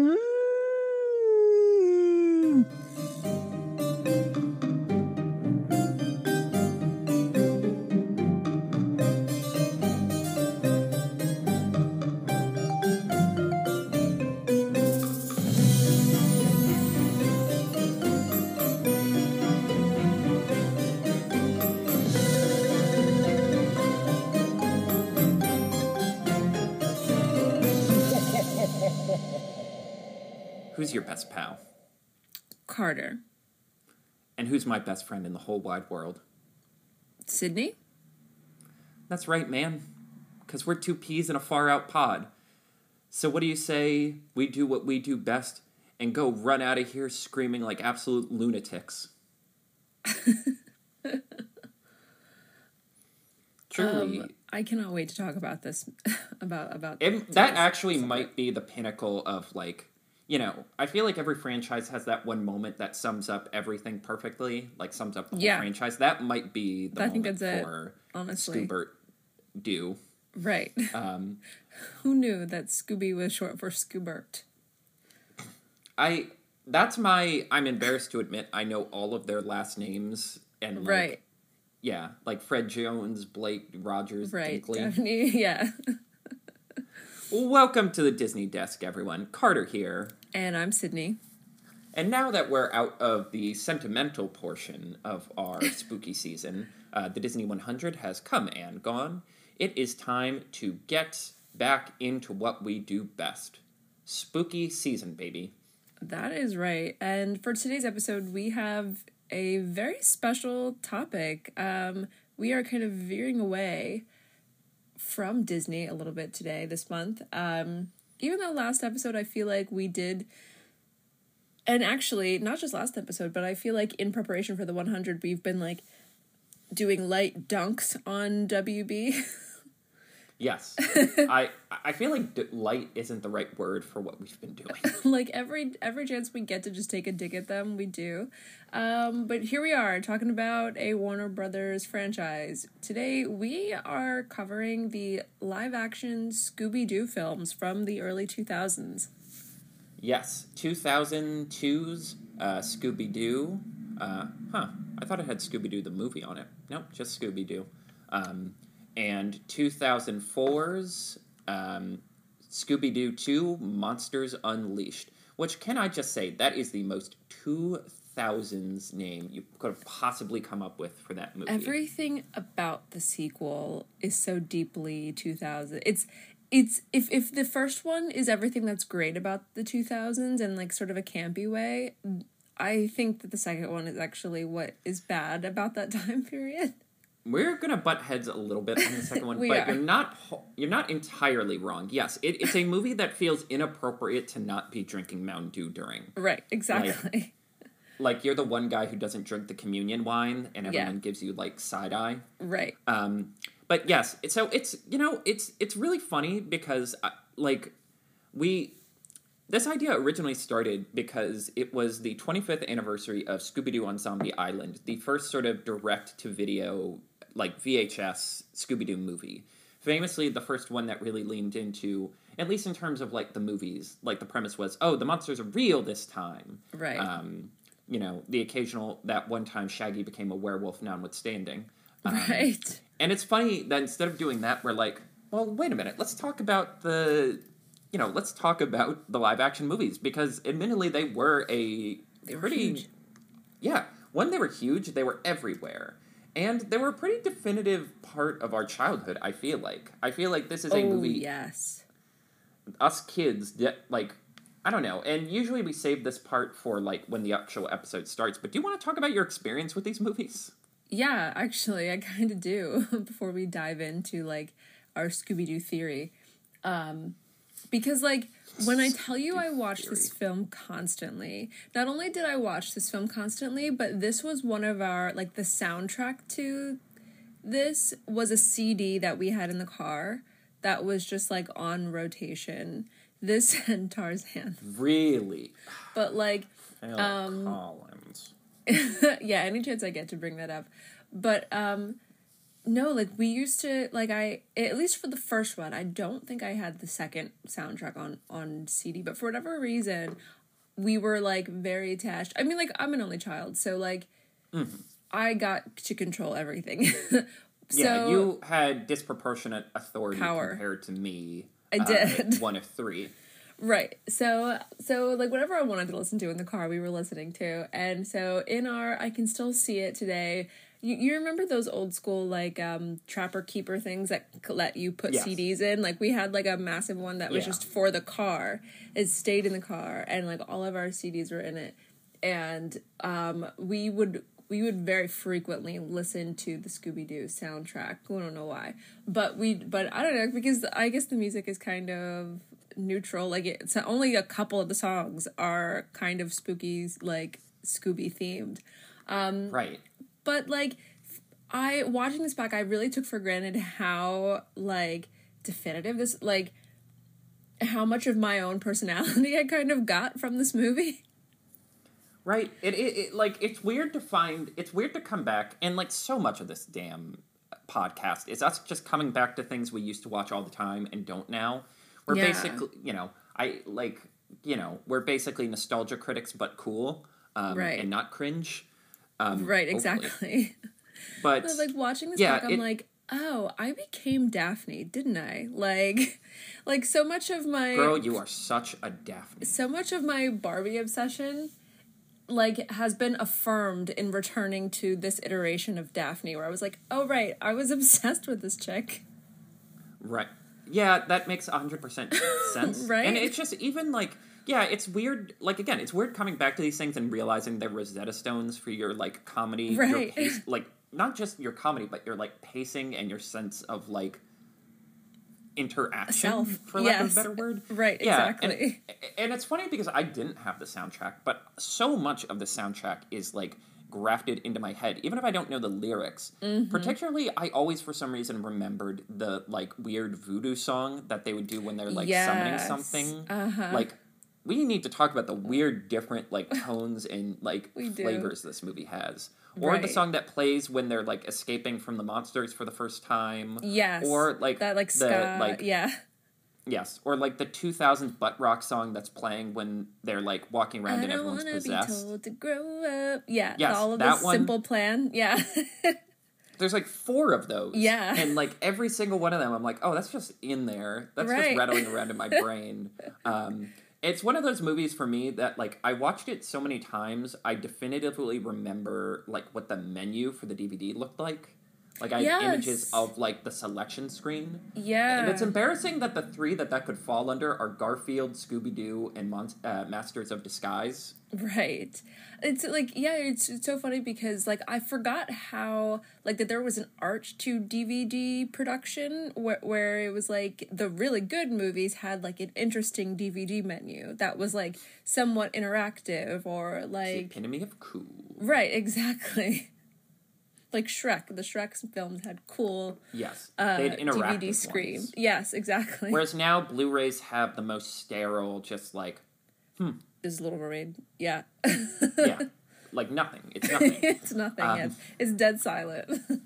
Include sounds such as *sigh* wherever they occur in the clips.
Who's who's my best friend in the whole wide world? Sydney? That's right, man. Because we're two peas in a far out pod. So, what do you say we do what we do best and go run out of here screaming like absolute lunatics? *laughs* Truly. Um, I cannot wait to talk about this. *laughs* about about It, that actually might be the pinnacle of like you know i feel like every franchise has that one moment that sums up everything perfectly like sums up the whole Yeah. franchise that might be the I think moment that's it, for honestly. scoobert do Right. *laughs* um Who knew that Scooby was short for Scoobert? i that's my i'm embarrassed to admit i know all of their last names and like, Right. yeah like fred jones blake rogers Right. Dinkley. Daphne. *laughs* Yeah. Welcome to the disney desk everyone carter here And I'm Sydney. And now that we're out of the sentimental portion of our *laughs* spooky season, uh, the Disney 100 has come and gone. It is time to get back into what we do best spooky season, baby. That is right. And for today's episode, we have a very special topic. Um, we are kind of veering away from Disney a little bit today, this month. Um, even though last episode, I feel like we did. And actually, not just last episode, but I feel like in preparation for the 100, we've been like doing light dunks on WB. *laughs* Yes. *laughs* I I feel like d- light isn't the right word for what we've been doing. *laughs* like every every chance we get to just take a dig at them we do um but here we are talking about a warner brothers franchise today we are covering the live action scooby-doo films from the early 2000s yes, 2002's uh, Scooby Doo. Uh, huh. I thought it had Scooby Doo the movie on it. Nope, just Scooby Doo. Um, and 2004's um, Scooby Doo 2 Monsters Unleashed, which can I just say, that is the most 2000s name you could have possibly come up with for that movie. everything about the sequel is so deeply 2000 it's it's if if the first one is everything that's great about the 2000s and like sort of a campy way i think that the second one is actually what is bad about that *laughs* time period We're gonna butt heads a little bit on the second one, *laughs* but are. you're not you're not entirely wrong. Yes, it, it's a movie that feels inappropriate to not be drinking Mountain Dew during. right exactly Like you're the one guy who doesn't drink the communion wine, and Yeah. everyone gives you like side eye. right Um, but yes, so it's you know it's it's really funny because uh, like we this idea originally started because it was the 25th anniversary of Scooby Doo on Zombie Island, the first sort of direct to video like VHS Scooby Doo movie. Famously, the first one that really leaned into, at least in terms of like the movies, like the premise was, oh, the monsters are real this time. right Um, you know, the occasional that one time Shaggy became a werewolf, notwithstanding. Um, right and it's funny that instead of doing that, we're like, well, wait a minute, let's talk about the, you know, let's talk about the live action movies because admittedly they were a They were pretty, huge. yeah, when they were huge, they were everywhere. And they were a pretty definitive part of our childhood, I feel like. I feel like this is a oh movie yes us kids that like I don't know, and usually we save this part for like when the actual episode starts. But do you want to talk about your experience with these movies? yeah actually i *laughs* kind of do before we dive into like our scooby-doo theory um because like when i tell you i watched this film constantly not only did i watch this film constantly but this was one of our like the soundtrack to this was a cd that we had in the car that was just like on rotation this *laughs* and tarzan Really, but like Phil Collins. *laughs* yeah, any chance I get to bring that up. But um No, like we used to like I at least for the first one. I don't think I had the second soundtrack on on CD, but for whatever reason, we were like very attached. I mean, like I'm an only child, so like Mm-hmm. I got to control everything. *laughs* so yeah, you had disproportionate authority Power. compared to me. I uh, did. one of three. Right. So so like whatever I wanted to listen to in the car, we were listening to. And so in our I can still see it today. You, you remember those old school like um trapper keeper things that let you put Yes. CDs in? Like we had like a massive one that was Yeah. just for the car. It stayed in the car and like all of our CDs were in it. And um we would we would very frequently listen to the Scooby Doo soundtrack. I don't know why, but we but I don't know because I guess the music is kind of neutral. Like it's only a couple of the songs are kind of spooky, like Scooby themed. Mm. Right. But like I watching this back, I really took for granted how like definitive this like how much of my own personality *laughs* I kind of got from this movie. Right. It, it, it like it's weird to find it's weird to come back and like so much of this damn podcast is us just coming back to things we used to watch all the time and don't now. We're Yeah. basically you know, I like you know, we're basically nostalgia critics but cool. Um Right. and not cringe. Um Right, hopefully. exactly. *laughs* But like watching this Yeah, back, I'm it- like, oh, I became Daphne, didn't I? *laughs* Like, like so much of my girl, you are such a Daphne. so much of my Barbie obsession like has been affirmed in returning to this iteration of Daphne where I was like, "Oh right, I was *laughs* obsessed with this chick." Right. Yeah, that makes 100% sense. Right? And it's just even like yeah, it's weird. Like again, it's weird coming back to these things and realizing they're Rosetta Stones for your like comedy, your Right. pace, like not just your comedy, but your like pacing and your sense of like interaction, Self. for lack of a better word. Right, Yeah, exactly. And, and it's funny because I didn't have the soundtrack, but so much of the soundtrack is like grafted into my head, even if I don't know the lyrics. Mm-hmm. Particularly, I always, for some reason, remembered the like weird voodoo song that they would do when they're like summoning something. Uh-huh. Like, we need to talk about the weird, different like *laughs* tones and like flavors this movie has. Or the song that plays when they're like escaping from the monsters for the first time. Yes. Or like that like the ska, like yeah. Yes, or like the 2000 butt rock song that's playing when they're like walking around I and everyone's want to be possessed. told to grow up. Yeah, Yes, all of that this one- simple plan. Yeah. *laughs* There's like four of those. Yeah. And like every single one of them, I'm like, oh, that's just in there. That's just rattling around in my *laughs* brain. Um, it's one of those movies for me that like I watched it so many times, I definitively remember like what the menu for the DVD looked like. Like I have images of like the selection screen. yeah. And it's embarrassing that the three that that could fall under are Garfield, Scooby Doo, and Mon- uh, Masters of Disguise. Right. It's like yeah, it's, it's so funny because like I forgot how like that there was an arch to DVD production where where it was like the really good movies had like an interesting DVD menu that was like somewhat interactive or The like epitome of cool. right, exactly. *laughs* Like Shrek, the Shrek films had cool Yes, uh, DVD screen. ones. Yes, exactly. Whereas now Blu-rays have the most sterile, just like is Little Mermaid. Yeah. yeah, *laughs* like nothing. It's nothing. *laughs* it's nothing. Um, it's, it's dead silent. *laughs*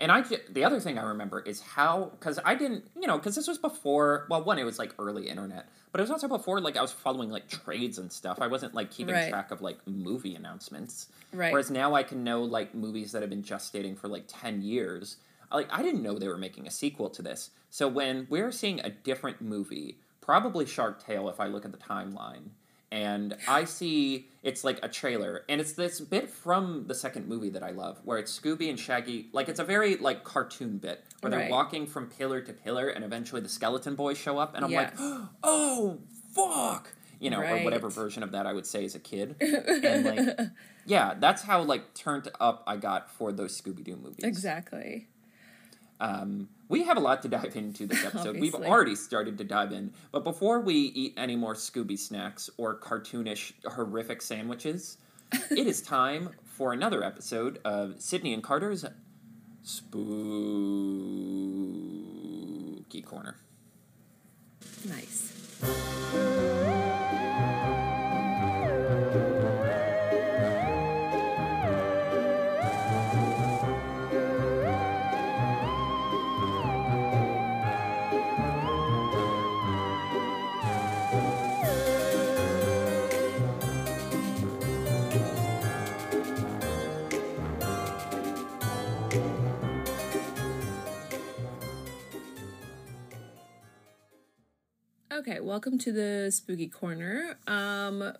And I the other thing I remember is how because I didn't you know because this was before well one it was like early internet but it was also before like I was following like trades and stuff I wasn't like keeping Right. track of like movie announcements Right. whereas now I can know like movies that have been gestating for like ten years like I didn't know they were making a sequel to this so when we're seeing a different movie probably Shark Tale if I look at the timeline and I see it's like a trailer, and it's this bit from the second movie that I love, where it's Scooby and Shaggy, like it's a very like cartoon bit where they're Right. walking from pillar to pillar, and eventually the skeleton boys show up, and I'm Yes. like, *gasps* oh fuck, you know, or whatever version of that I would say as a kid, *laughs* and like, yeah, that's how like turned up I got for those Scooby Doo movies. exactly. Um, we have a lot to dive into this *laughs* episode. We've already started to dive in, but before we eat any more Scooby snacks or cartoonish, horrific sandwiches, it is time for another episode of Sydney and Carter's Spooky Corner. Nice. Okay, welcome to the spooky corner. Um,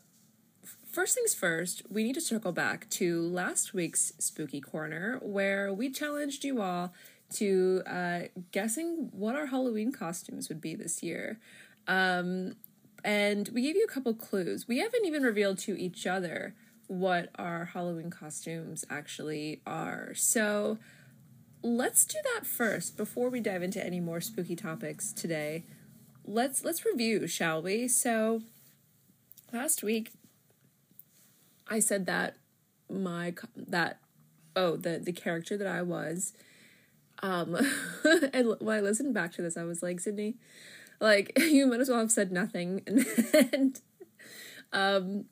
first things first, we need to circle back to last week's spooky corner where we challenged you all to uh, guessing what our Halloween costumes would be this year. Um, and we gave you a couple clues. We haven't even revealed to each other what our Halloween costumes actually are. So let's do that first before we dive into any more spooky topics today. Let's let's review, shall we? So last week I said that my that oh the the character that I was um *laughs* and when I listened back to this I was like Sydney like *laughs* you might as well have said nothing *laughs* and, and um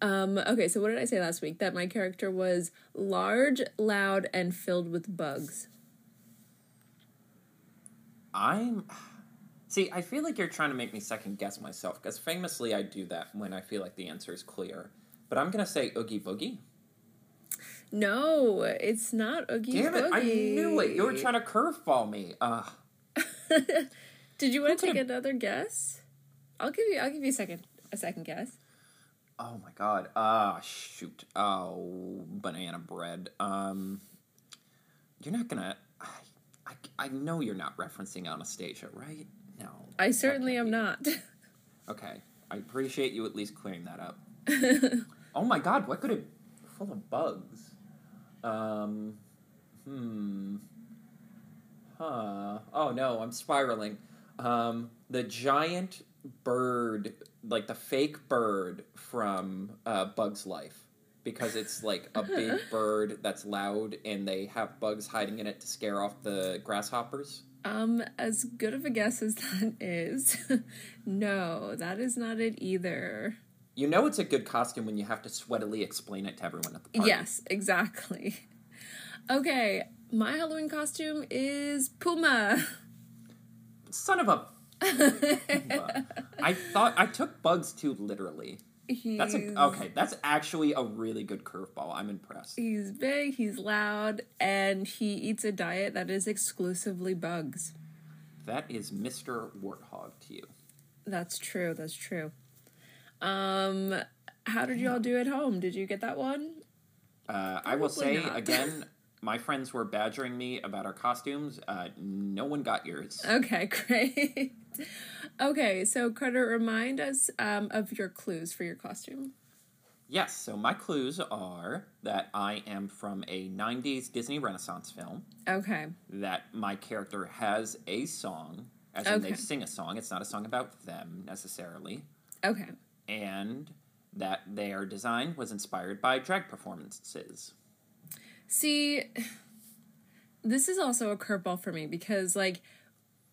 um, okay, so what did I say last week? That my character was large, loud, and filled with bugs. I'm. See, I feel like you're trying to make me second guess myself because famously I do that when I feel like the answer is clear. But I'm gonna say Oogie Boogie. No, it's not Oogie Damn it! Boogie. I knew it. You were trying to curveball me. *laughs* Did you want to take could've- another guess? I'll give you. I'll give you a second. A second guess. Oh my god. Ah, shoot. Oh, banana bread. Um, you're not gonna. I, I, I know you're not referencing Anastasia, right? I certainly am not. *laughs* Okay, I appreciate you at least clearing that up. *laughs* oh my god, what could it? Full of bugs. Um, hmm. Huh. Oh no, I'm spiraling. Um, the giant bird, like the fake bird from uh, Bug's Life. Because it's like a big *laughs* bird that's loud and they have bugs hiding in it to scare off the grasshoppers. Um, as good of a guess as that *laughs* is, *laughs* no, that is not it either. You know it's a good costume when you have to sweatily explain it to everyone at the party. Yes, exactly. *laughs* Okay, my Halloween costume is Puma. Son of a. I thought I took bugs too literally. He's, That's a okay. That's actually a really good curveball. I'm impressed. He's big, he's loud, and he eats a diet that is exclusively bugs. That is Mr. Warthog to you. That's true, that's true. Um, how did y'all do at home? Did you get that one? Uh, I will say not. again, *laughs* my friends were badgering me about our costumes. Uh, no one got yours. Okay, *laughs* great. okay, so Carter, remind us um, of your clues for your costume. Yes. So my clues are that I am from a '90s Disney Renaissance film. Okay, That my character has a song, as in they sing a song. It's not a song about them necessarily. okay. and that their design was inspired by drag performances. See, this is also a curveball for me because, like,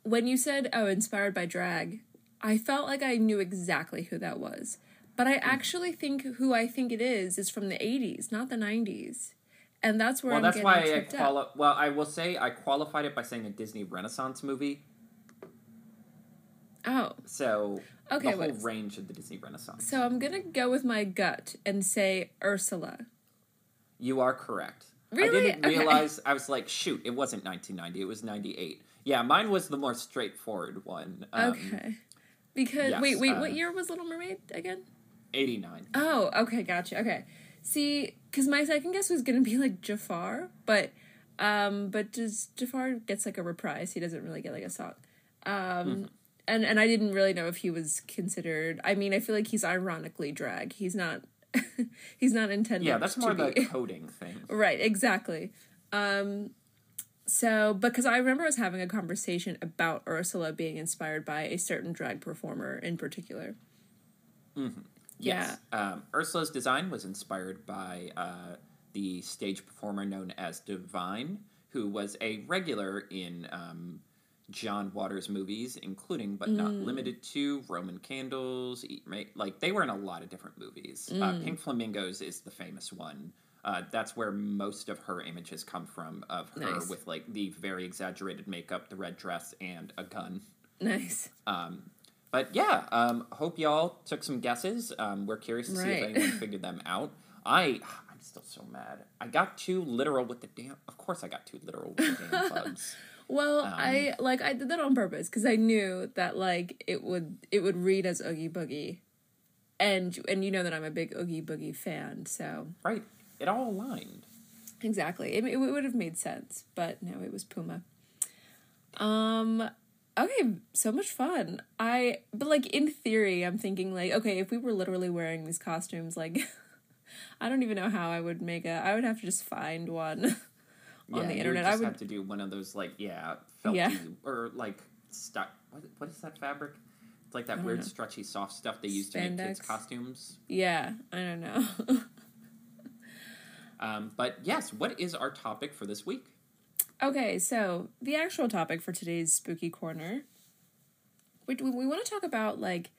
when you said, oh, inspired by drag, I felt like I knew exactly who that was. But I mm. actually think who I think it is is from the 80s, not the 90s. And that's where Well, I'm that's getting why I tripped up. Well, I will say I qualified it by saying a Disney Renaissance movie. Oh, So Okay, the whole range of the Disney Renaissance. so I'm gonna go with my gut and say Ursula. You are correct. I didn't Okay. realize. I was like, shoot, it wasn't 1990. It was 98. Yeah, mine was the more straightforward one. Um, Okay. Because yes, wait, wait, uh, what year was Little Mermaid again? 89. Oh, okay, gotcha. Okay, see, because my second guess was gonna be like Jafar, but um, but does Jafar gets like a reprise? He doesn't really get like a song. Um, Mm-hmm. and and I didn't really know if he was considered. I mean, I feel like he's ironically drag. He's not. *laughs* he's not intended. Yeah, that's more be. the *laughs* coding thing. Right, exactly. Um so because I remember us having a conversation about Ursula being inspired by a certain drag performer in particular. Mm-hmm. Yes. Um, Ursula's design was inspired by uh, the stage performer known as Divine, who was a regular in um, John Waters movies, including but not limited to Roman Candles. Eat Ma- Like they were in a lot of different movies. Uh, Pink Flamingos is the famous one. Uh, that's where most of her images come from of her Nice. with like the very exaggerated makeup, the red dress, and a gun. Nice. Um, but yeah, um, hope y'all took some guesses. Um, we're curious to see if anyone *laughs* figured them out. I, I'm still so mad. I got too literal with the damn. Of course, I got too literal with the damn *laughs* bugs. Well, Um, I like I did that on purpose because I knew that like it would it would read as Oogie Boogie, and and you know that I'm a big Oogie Boogie fan, so Right. It all aligned. exactly it, it would have made sense, but no, it was Puma. Um. Okay, so much fun. I but like in theory, I'm thinking like okay, if we were literally wearing these costumes, like *laughs* I don't even know how I would make a. I would have to just find one *laughs* on yeah, the you internet. I would have to do one of those like yeah, felty Yeah. or like stuck. What, what is that fabric? It's like that weird know. stretchy soft stuff they use to make kids costumes. yeah, I don't know. *laughs* Um, but yes, what is our topic for this week? Okay, so the actual topic for today's spooky corner, we we, we want to talk about like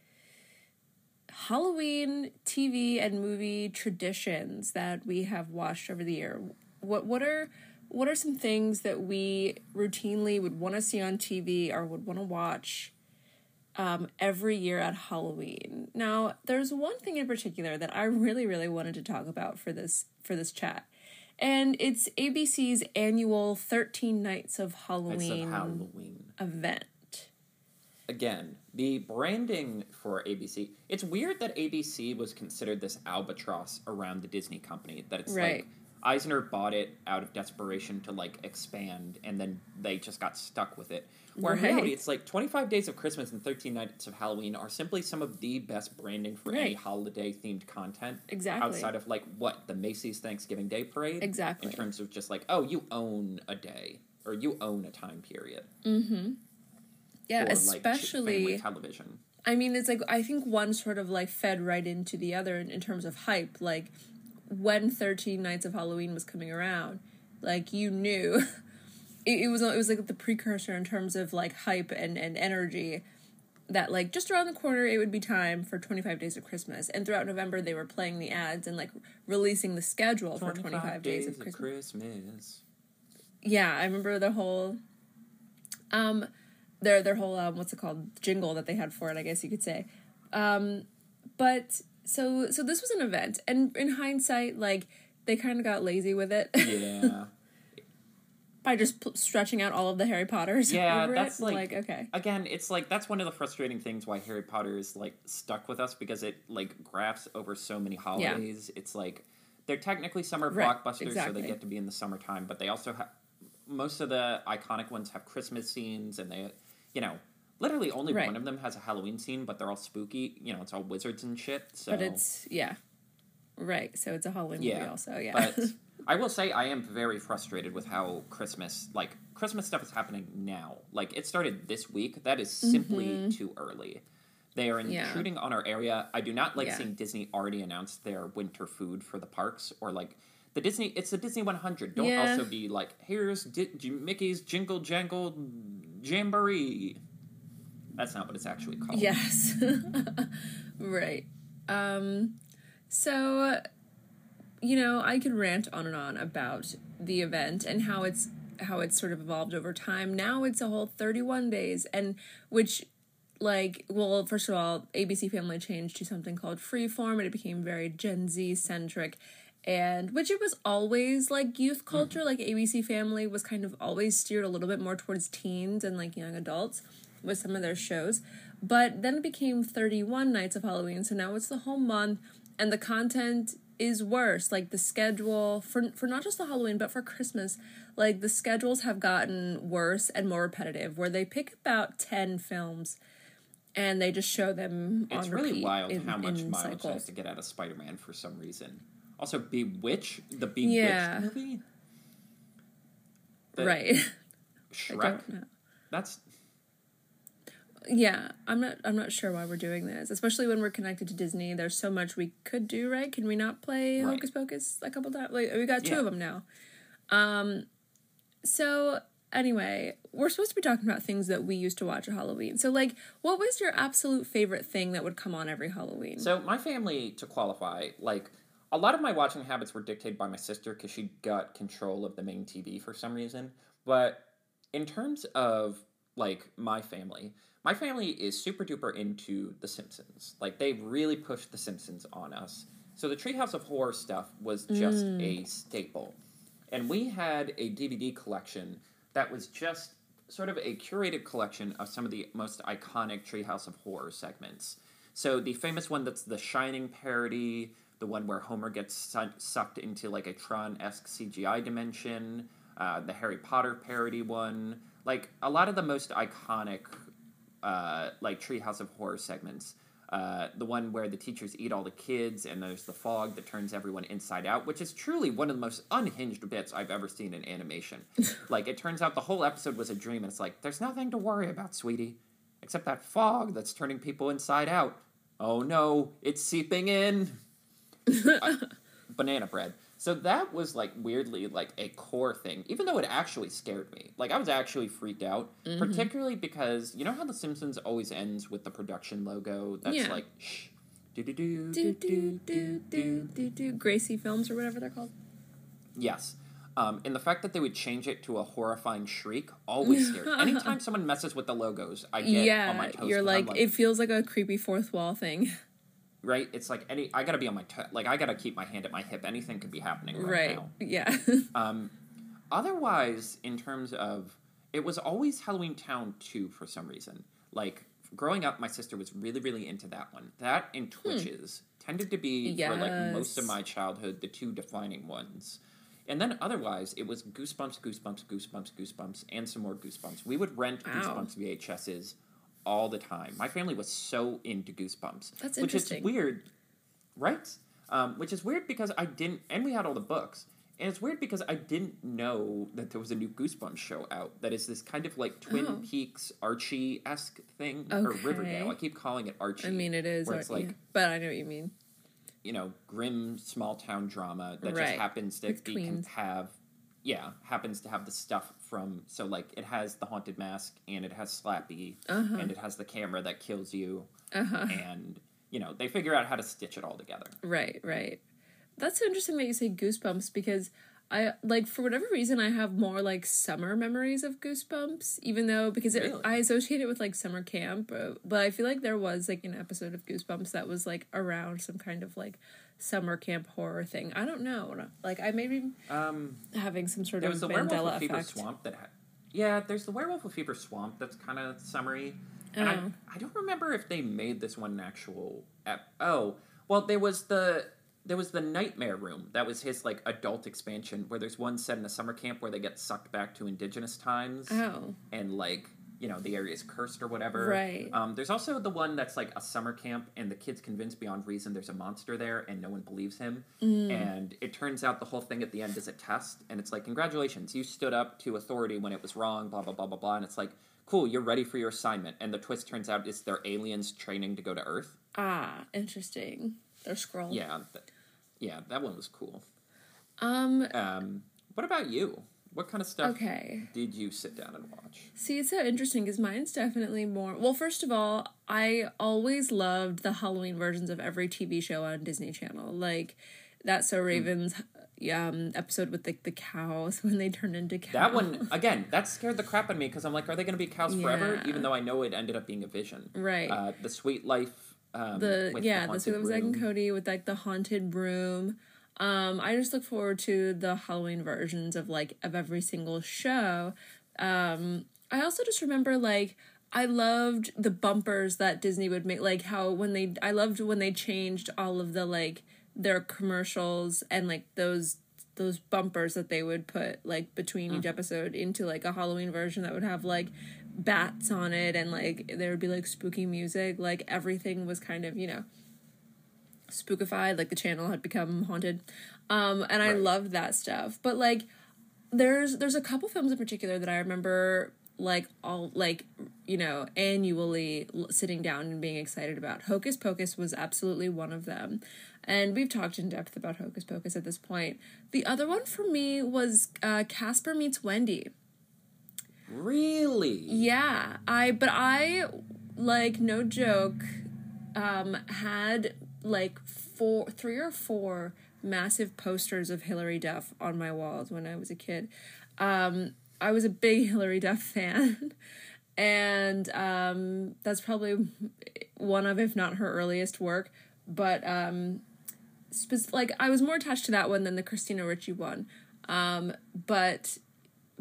Halloween TV and movie traditions that we have watched over the year. What what are what are some things that we routinely would want to see on TV or would want to watch um, every year at Halloween? Now, there's one thing in particular that I really really wanted to talk about for this for this chat. And it's ABC's annual 13 Nights of Halloween of Halloween. event. Again, the branding for ABC. It's weird that ABC was considered this albatross around the Disney company. That it's Right. like Eisner bought it out of desperation to like expand, and then they just got stuck with it. Where in reality, it's like Twenty Five Days of Christmas and Thirteen Nights of Halloween are simply some of the best branding for any holiday themed content. Exactly. Outside of like what the Macy's Thanksgiving Day Parade. Exactly. In terms of just like oh, you own a day or you own a time period. Mm-hmm. Yeah, or, like, especially family television. I mean, it's like I think one sort of like fed right into the other in, in terms of hype. Like when Thirteen Nights of Halloween was coming around, like you knew *laughs* it, it was it was like the precursor in terms of like hype and and energy. That like just around the corner, it would be time for Twenty Five Days of Christmas, and throughout November they were playing the ads and like releasing the schedule for Twenty Five Days, of Christmas. Christmas. Yeah, I remember the whole um their their whole um what's it called jingle that they had for it, I guess you could say. Um but so so this was an event and in hindsight like they kind of got lazy with it *laughs* Yeah. by just p- stretching out all of the Harry Potters Yeah, over that's it. like- okay. Again, it's like that's one of the frustrating things why Harry Potter is like stuck with us because it like graphs over so many holidays. It's like they're technically summer Right, blockbusters, so they get to be in the summertime, but they also have most of the iconic ones have Christmas scenes, and they, you know, literally only Right. one of them has a Halloween scene, but they're all spooky. You know, it's all wizards and shit. So But it's yeah. Right. So it's a Halloween movie also, yeah. But *laughs* I will say I am very frustrated with how Christmas, like Christmas stuff, is happening now. Like it started this week. That is simply too early. They are Mm-hmm. Yeah. intruding on our area. I do not like Yeah. seeing Disney already announce their winter food for the parks or like the Disney. It's the Disney 100. Don't Yeah. also be like, here's Di- Mickey's Jingle Jangle Jamboree. That's not what it's actually called. Yes. *laughs* right. Um so you know, I could rant on and on about the event and how it's how it's sort of evolved over time. Now it's a whole 31 days and which like well first of all ABC Family changed to something called Freeform and it became very Gen Z centric and which it was always like youth culture like ABC Family was kind of always steered a little bit more towards teens and like young adults with some of their shows but then it became 31 nights of Halloween so now it's the whole month and the content is worse like the schedule for for not just the Halloween but for Christmas like the schedules have gotten worse and more repetitive where they pick about 10 films and they just show them It's on really wild in, how much mileage has to get out of Spider Man for some reason. Also, Bewitch, the Bewitched Yeah. movie. The right *laughs* Shrek. That's Yeah, I'm not. I'm not sure why we're doing this, especially when we're connected to Disney. There's so much we could do, right? Can we not play Right. Hocus Pocus a couple times? Like we got two Yeah. of them now. Um, so anyway, we're supposed to be talking about things that we used to watch at Halloween. So like, what was your absolute favorite thing that would come on every Halloween? so. My family, to qualify, like a lot of my watching habits were dictated by my sister because she got control of the main TV for some reason. But in terms of like my family, my family is super duper into The Simpsons. Like they really pushed The Simpsons on us. So the Treehouse of Horror stuff was just a staple. And we had a DVD collection that was just sort of a curated collection of some of the most iconic Treehouse of Horror segments. So the famous one that's the Shining parody, the one where Homer gets su- sucked into like a Tron esque CGI dimension, uh, the Harry Potter parody one, like a lot of the most iconic, uh, like Treehouse of Horror segments. Uh, the one where the teachers eat all the kids and there's the fog that turns everyone inside out, which is truly one of the most unhinged bits I've ever seen in animation. *laughs* like, it turns out the whole episode was a dream, and it's like, there's nothing to worry about, sweetie, except that fog that's turning people inside out. Oh no, it's seeping in. *laughs* Banana bread. So that was like weirdly like a core thing, even though it actually scared me. Like I was actually freaked out, particularly because you know how The Simpsons always ends with the production logo that's Yeah. like shh, do do do Do do do do do do Gracie Films or whatever they're called. Yes. Um, and the fact that they would change it to a horrifying shriek always scared. Anytime *laughs* someone messes with the logos, I get on my Yeah, toes. you're like, I'm it feels like a creepy fourth wall thing. *laughs* right. It's like any. I gotta be on my toe. Like I gotta keep my hand at my hip. Anything could be happening right, Right. now. Yeah. *laughs* Um, otherwise, in terms of, it was always Halloween Town 2 for some reason. Like, growing up, my sister was really, really into that one. That and Twitches tended to be, for like most of my childhood, the two defining ones. And then otherwise, it was Goosebumps, Goosebumps, Goosebumps, Goosebumps, and some more Goosebumps. We would rent Wow. Goosebumps VHSs all the time. My family was so into Goosebumps. That's which is interesting. weird, right? Um, which is weird because I didn't, and we had all the books. And it's weird because I didn't know that there was a new Goosebumps show out that is this kind of like Twin Oh. Peaks Archie esque thing or Riverdale. I keep calling it Archie. I mean, it is. Where it's uh, like yeah. But I know what you mean. you know grim small town drama that Right. just happens to be Queens. have yeah happens to have the stuff from so like it has the haunted mask and it has Slappy Uh-huh. and it has the camera that kills you Uh-huh. and you know they figure out how to stitch it all together. Right, right. That's so interesting that you say goosebumps because I like for whatever reason I have more like summer memories of goosebumps, even though because it, Really? I associate it with like summer camp, uh, but I feel like there was like an episode of Goosebumps that was like around some kind of like summer camp horror thing. I don't know. Like I may be Um, having some sort there of was the Werewolf Mandela of Fever effect. Swamp that had. Yeah, there's the Werewolf of Fever Swamp that's kind of summary. And Oh. I, I don't remember if they made this one an actual. Ep- oh, well, there was the there was the Nightmare Room. That was his like adult expansion where there's one set in a summer camp where they get sucked back to indigenous times Oh, and like you know the area is cursed or whatever. Right. Um, there's also the one that's like a summer camp and the kid's convinced beyond reason there's a monster there and no one believes him. Mm. And it turns out the whole thing at the end is a test and it's like congratulations you stood up to authority when it was wrong. Blah blah blah blah blah. And it's like cool you're ready for your assignment. And the twist turns out is they're aliens training to go to Earth. ah, interesting. They're scroll. Yeah. Th- yeah, that one was cool. Um. Um, what about you? What kind of stuff Okay. did you sit down and watch? See, it's so interesting because mine's definitely more. Well, first of all, I always loved the Halloween versions of every TV show on Disney Channel. Like that Hmm. So Raven's um, episode with the, the cows *laughs* when they turned into cows. That one again, that scared the crap out of me because I'm like, are they going to be cows forever? Even though I know it ended up being a vision. Right. Uh, the Sweet Life. Um, the yeah, the the, was Zack and. Cody with like the haunted room. Um, I just look forward to the Halloween versions of like of every single show. Um, I also just remember like I loved the bumpers that Disney would make, like how when they I loved when they changed all of the like their commercials and like those those bumpers that they would put like between each episode into like a Halloween version that would have like bats on it and like there would be like spooky music like everything was kind of you know spookified like the channel had become haunted. Um and i Right. loved that stuff. But like there's there's a couple films in particular that i remember like all like you know annually sitting down and being excited about. Hocus pocus was absolutely one of them. And we've talked in depth about hocus pocus at this point. The other one for me was uh, casper meets wendy Really? yeah, I but I like no joke um had like four three or four massive posters of Hilary Duff on my walls when I was a kid. Um I was a big Hilary Duff fan. *laughs* And um that's probably one of if not her earliest work, but um spec- like I was more attached to that one than the Christina Ricci one. Um but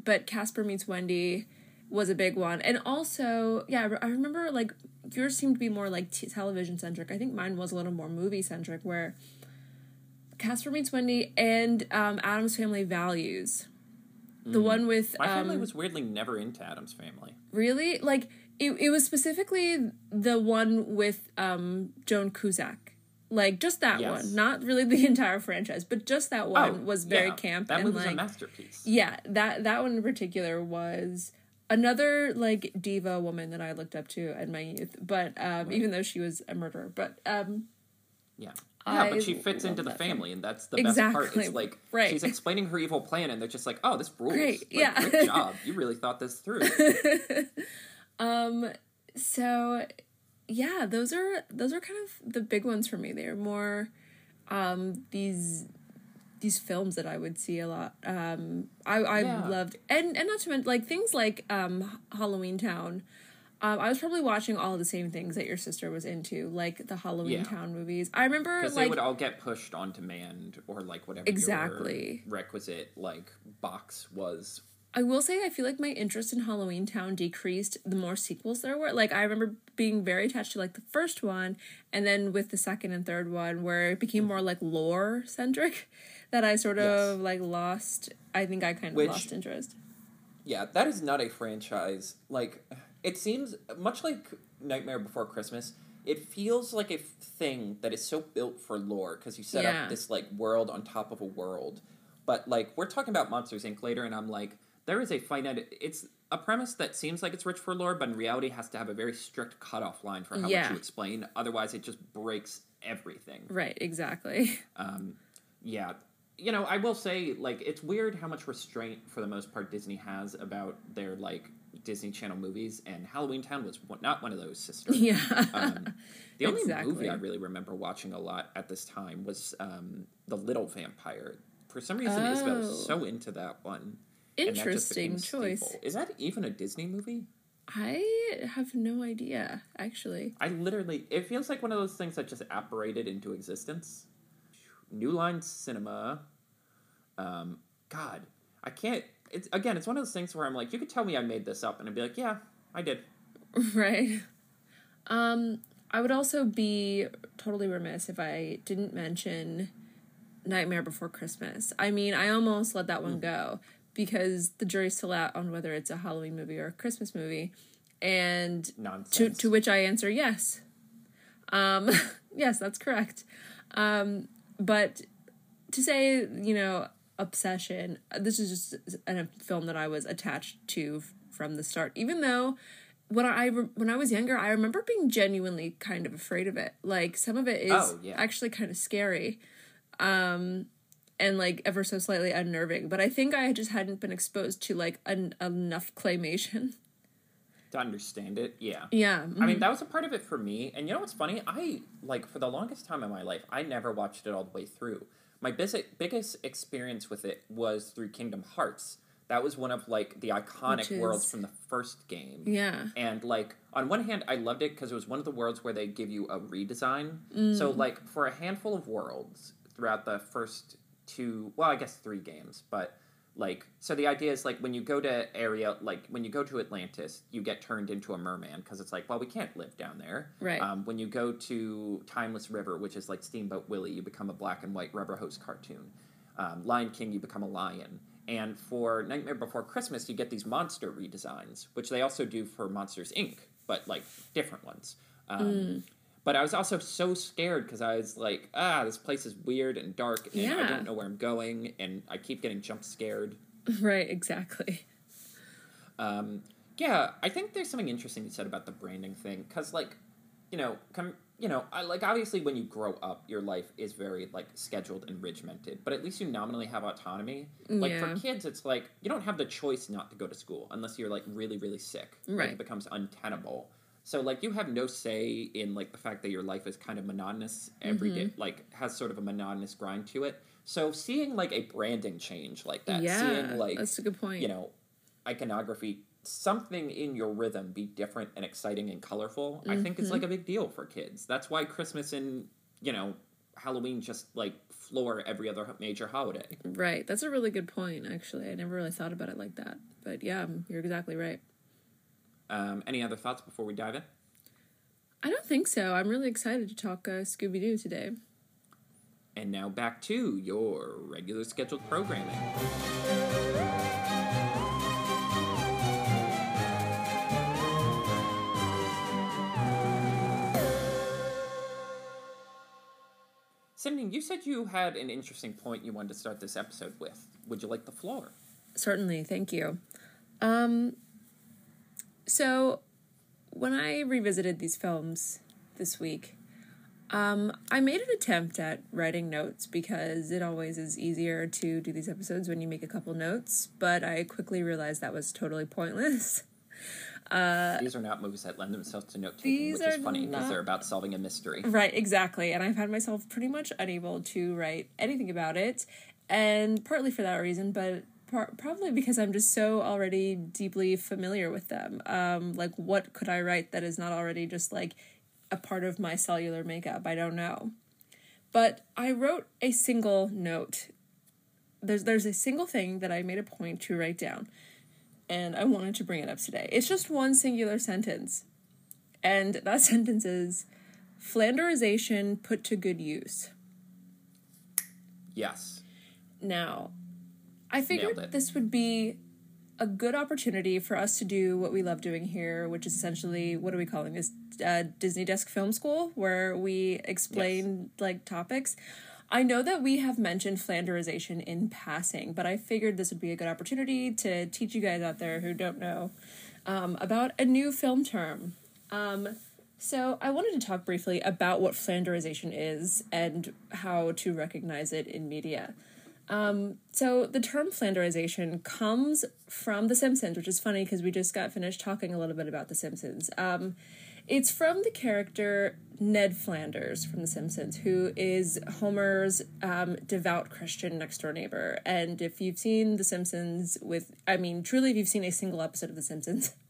but Casper meets Wendy was a big one. And also, yeah, I remember like yours seemed to be more like t- television centric. I think mine was a little more movie centric, where Casper Meets Wendy and um, Addams Family Values. The one with My family um, was weirdly never into Addams family. really like it. It was specifically the one with um, Joan Cusack. Like just that Yes. one, not really the *laughs* entire franchise, but just that one was very Oh, yeah. camp That and movie's like a masterpiece. yeah, that that one in particular was another like diva woman that I looked up to in my youth. But um, even though she was a murderer, but um, Yeah. Yeah, I but she fits into the family, and that's the best part. Exactly. It's like *laughs* Right. she's explaining her evil plan, and they're just like, "Oh, this rules! Great, Like, yeah. great job! You really thought this through." *laughs* um, so yeah, those are those are kind of the big ones for me. They're more um, these these films that I would see a lot. Um, I I Yeah. loved and and not to mention like things like um, Halloween Town. Um, I was probably watching all the same things that your sister was into, like the Halloween Yeah. Town movies. I remember Because like they would all get pushed on demand, or like whatever Exactly. your requisite like box was. I will say I feel like my interest in Halloween Town decreased the more sequels there were. Like I remember being very attached to like the first one and then with the second and third one where it became mm-hmm. more like lore centric *laughs* that I sort of Yes. like lost I think I kind of Which- lost interest. Yeah, that is not a franchise. Like, it seems much like Nightmare Before Christmas. It feels like a f- thing that is so built for lore because you set Yeah. up this like world on top of a world. But like, we're talking about Monsters Inc. later, and I'm like, there is a finite. It's a premise that seems like it's rich for lore, but in reality has to have a very strict cutoff line for how much you explain. Otherwise, it just breaks everything. Right, exactly. *laughs* Yeah. You know, I will say, like, it's weird how much restraint, for the most part, Disney has about their, like, Disney Channel movies, and Halloween Town was not one of those, sisters. *laughs* yeah. Um, the only Exactly. movie I really remember watching a lot at this time was um, The Little Vampire. For some reason, Isabel Oh. was so into that one. And that just Interesting choice. staple. Is that even a Disney movie? I have no idea actually. I literally, it feels like one of those things that just apparated into existence. New Line Cinema. Um, God, I can't. It's again, it's one of those things where I'm like, you could tell me I made this up, and I'd be like, yeah, I did. *laughs* right. Um, I would also be totally remiss if I didn't mention Nightmare Before Christmas. I mean, I almost let that one go because the jury's still out on whether it's a Halloween movie or a Christmas movie. And to Nonsense. to which I answer yes. Um, *laughs* yes, that's correct. Um, but to say, you know, obsession, this is just a film that I was attached to from the start. Even though when I when I was younger, I remember being genuinely kind of afraid of it. Like some of it is Oh, yeah. actually kind of scary. Um and like ever so slightly unnerving, but I think I just hadn't been exposed to like en- enough claymation. *laughs* to understand it, yeah. Yeah. I mean, that was a part of it for me. And you know what's funny? I, like, for the longest time in my life, I never watched it all the way through. My bis- biggest experience with it was through Kingdom Hearts. That was one of, like, the iconic Which worlds from the first game. yeah. And, like, on one hand, I loved it because it was one of the worlds where they give you a redesign. Mm. So, like, for a handful of worlds throughout the first two, well, I guess three games, but like so the idea is like when you go to area like when you go to atlantis you get turned into a merman because it's like well we can't live down there. Right. um, when you go to timeless river which is like steamboat willie you become a black and white rubber hose cartoon. Um, lion king you become a lion. And for nightmare before christmas you get these monster redesigns which they also do for monsters inc. but like different ones. Um, but i was also so scared because i was like ah this place is weird and dark and i don't know where i'm going and i keep getting jump scared *laughs* Right, exactly. um, yeah, I think there's something interesting you said about the branding thing because, like, you know, come, you know, I, like obviously when you grow up, your life is very like scheduled and regimented, but at least you nominally have autonomy. Like Yeah. for kids, it's like you don't have the choice not to go to school unless you're like really really sick. Like, Right. it becomes untenable. So like you have no say in like the fact that your life is kind of monotonous every day, Mm-hmm. like has sort of a monotonous grind to it. So seeing like a branding change like that, yeah, seeing like that's a good point. you know, iconography, something in your rhythm be different and exciting and colorful, I think it's like a big deal for kids. That's why Christmas and, you know, Halloween just like floor every other major holiday. Right, that's a really good point. Actually, I never really thought about it like that. But yeah, you're exactly right. Um, any other thoughts before we dive in? I don't think so. I'm really excited to talk uh, Scooby Doo today. And now back to your regular scheduled programming. Sydney, you said you had an interesting point you wanted to start this episode with. Would you like the floor? Certainly, thank you. Um, so, when I revisited these films this week, um, I made an attempt at writing notes because it always is easier to do these episodes when you make a couple notes, but I quickly realized that was totally pointless. *laughs* Uh, these are not movies that lend themselves to note taking, which is funny because not... they're about solving a mystery. Right, exactly. And I found myself pretty much unable to write anything about it, and partly for that reason, but par- probably because I'm just so already deeply familiar with them. Um, like, what could I write that is not already just like a part of my cellular makeup? I don't know. But I wrote a single note. There's there's a single thing that I made a point to write down and I wanted to bring it up today. It's just one singular sentence. And that *laughs* sentence is Flanderization put to good use. Yes. Now, I figured this would be a good opportunity for us to do what we love doing here, which is essentially what are we calling this? Uh, Disney Desk Film School, where we explain yes. like topics. I know that we have mentioned Flanderization in passing, but I figured this would be a good opportunity to teach you guys out there who don't know um, about a new film term. Um, so, I wanted to talk briefly about what Flanderization is and how to recognize it in media. Um, so, the term Flanderization comes from The Simpsons, which is funny because we just got finished talking a little bit about The Simpsons. Um, it's from the character Ned Flanders from The Simpsons, who is Homer's um, devout Christian next door neighbor. And if you've seen The Simpsons, with I mean, truly, if you've seen a single episode of The Simpsons, *laughs*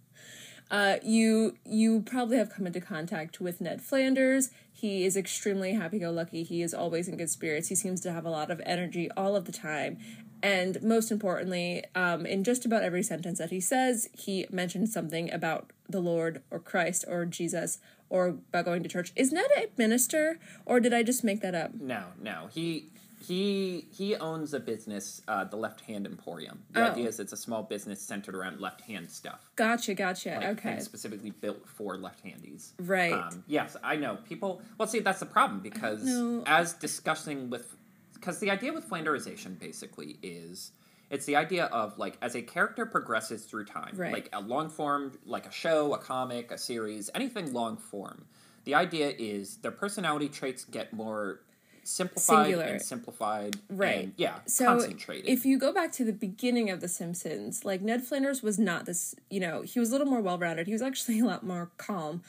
uh, you you probably have come into contact with Ned Flanders. He is extremely happy-go-lucky. He is always in good spirits. He seems to have a lot of energy all of the time, and most importantly, um, in just about every sentence that he says, he mentions something about the Lord or Christ or Jesus or about going to church. Is Ned a minister or did I just make that up? No, no. He he he owns a business, uh, the Left Hand Emporium. The oh. idea is it's a small business centered around left hand stuff. Gotcha, gotcha. Like, okay. specifically built for left handies. Right. Um, yes, I know. People. Well, see, that's the problem because as discussing with because the idea with flanderization basically is it's the idea of like as a character progresses through time right. like a long form like a show a comic a series anything long form the idea is their personality traits get more simplified Singular. and simplified right and, yeah so concentrated if you go back to the beginning of the simpsons like ned flanders was not this you know he was a little more well-rounded he was actually a lot more calm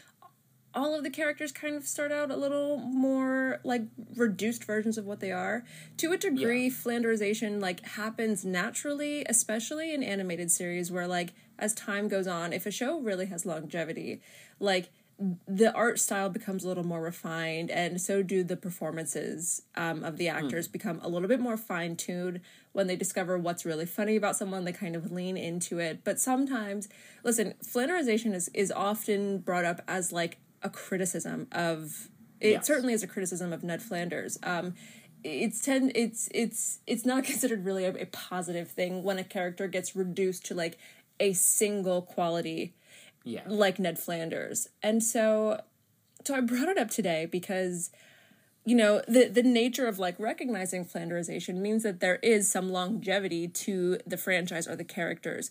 all of the characters kind of start out a little more like reduced versions of what they are. To a degree, yeah. Flanderization like happens naturally, especially in animated series where like as time goes on, if a show really has longevity, like the art style becomes a little more refined and so do the performances um, of the hmm. actors mm. become a little bit more fine-tuned when they discover what's really funny about someone they kind of lean into it but sometimes listen flanderization is, is often brought up as like a criticism of it yes. certainly is a criticism of Ned Flanders. Um, it's ten it's it's it's not *laughs* considered really a, a, positive thing when a character gets reduced to like a single quality yeah like ned flanders and so so i brought it up today because you know the the nature of like recognizing flanderization means that there is some longevity to the franchise or the characters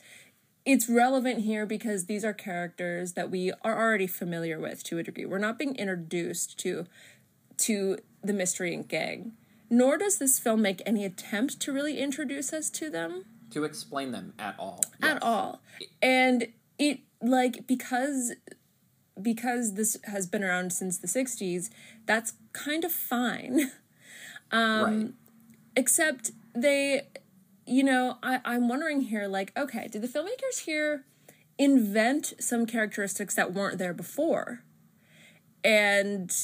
it's relevant here because these are characters that we are already familiar with to a degree. We're not being introduced to to the mystery and gang. Nor does this film make any attempt to really introduce us to them. To explain them at all. Yes. At all. And it like because because this has been around since the 60s, that's kind of fine. *laughs* Um right. except they you know, I, I'm wondering here, like, okay, did the filmmakers here invent some characteristics that weren't there before? And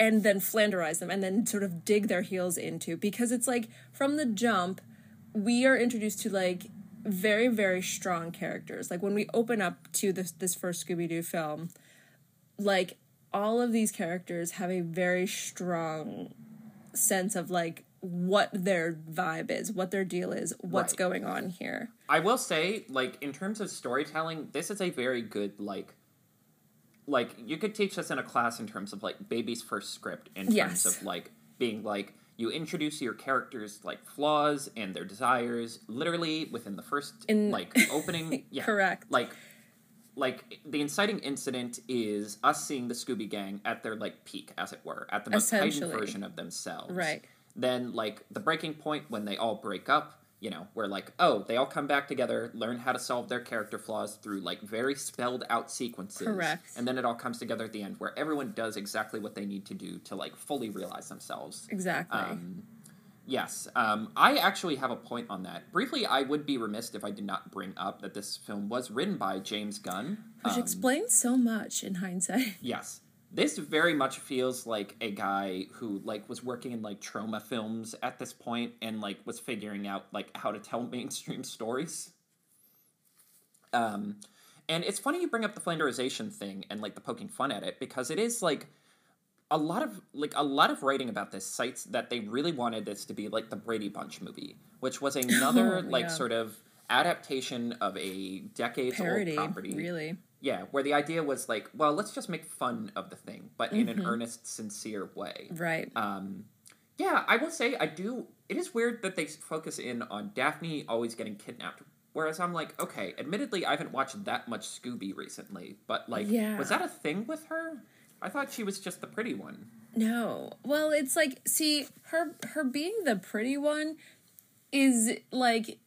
and then flanderize them and then sort of dig their heels into because it's like from the jump we are introduced to like very very strong characters. Like when we open up to this this first Scooby Doo film, like all of these characters have a very strong sense of like what their vibe is, what their deal is, what's Right. going on here. I will say, like, in terms of storytelling, this is a very good, like, like you could teach this in a class in terms of like baby's first script in terms Yes. of like being like you introduce your characters like flaws and their desires literally within the first In- like *laughs* opening yeah Correct. like like the inciting incident is us seeing the Scooby Gang at their like peak, as it were, at the most heightened version of themselves. Right. Then like the breaking point when they all break up, you know, where like oh they all come back together, learn how to solve their character flaws through like very spelled out sequences. Correct. And then it all comes together at the end where everyone does exactly what they need to do to like fully realize themselves. Exactly. Um, yes, um, I actually have a point on that. Briefly, I would be remiss if I did not bring up that this film was written by James Gunn. Which Um, explains so much in hindsight. yes, this very much feels like a guy who like was working in like Troma films at this point and like was figuring out like how to tell *laughs* mainstream stories. Um, and it's funny you bring up the flanderization thing and like the poking fun at it because it is like a lot of like a lot of writing about this cites that they really wanted this to be like the Brady Bunch movie, which was *laughs* another Oh, like yeah. sort of adaptation of a decades Parody, old property. really. Yeah, where the idea was like, well, let's just make fun of the thing, but in Mm-hmm. an earnest, sincere way. Right. Um, yeah, I will say I do. It is weird that they focus in on Daphne always getting kidnapped. Whereas I'm like, okay, admittedly, I haven't watched that much Scooby recently, but like, Yeah. was that a thing with her? I thought she was just the pretty one. No. Well, it's like see her her being the pretty one is like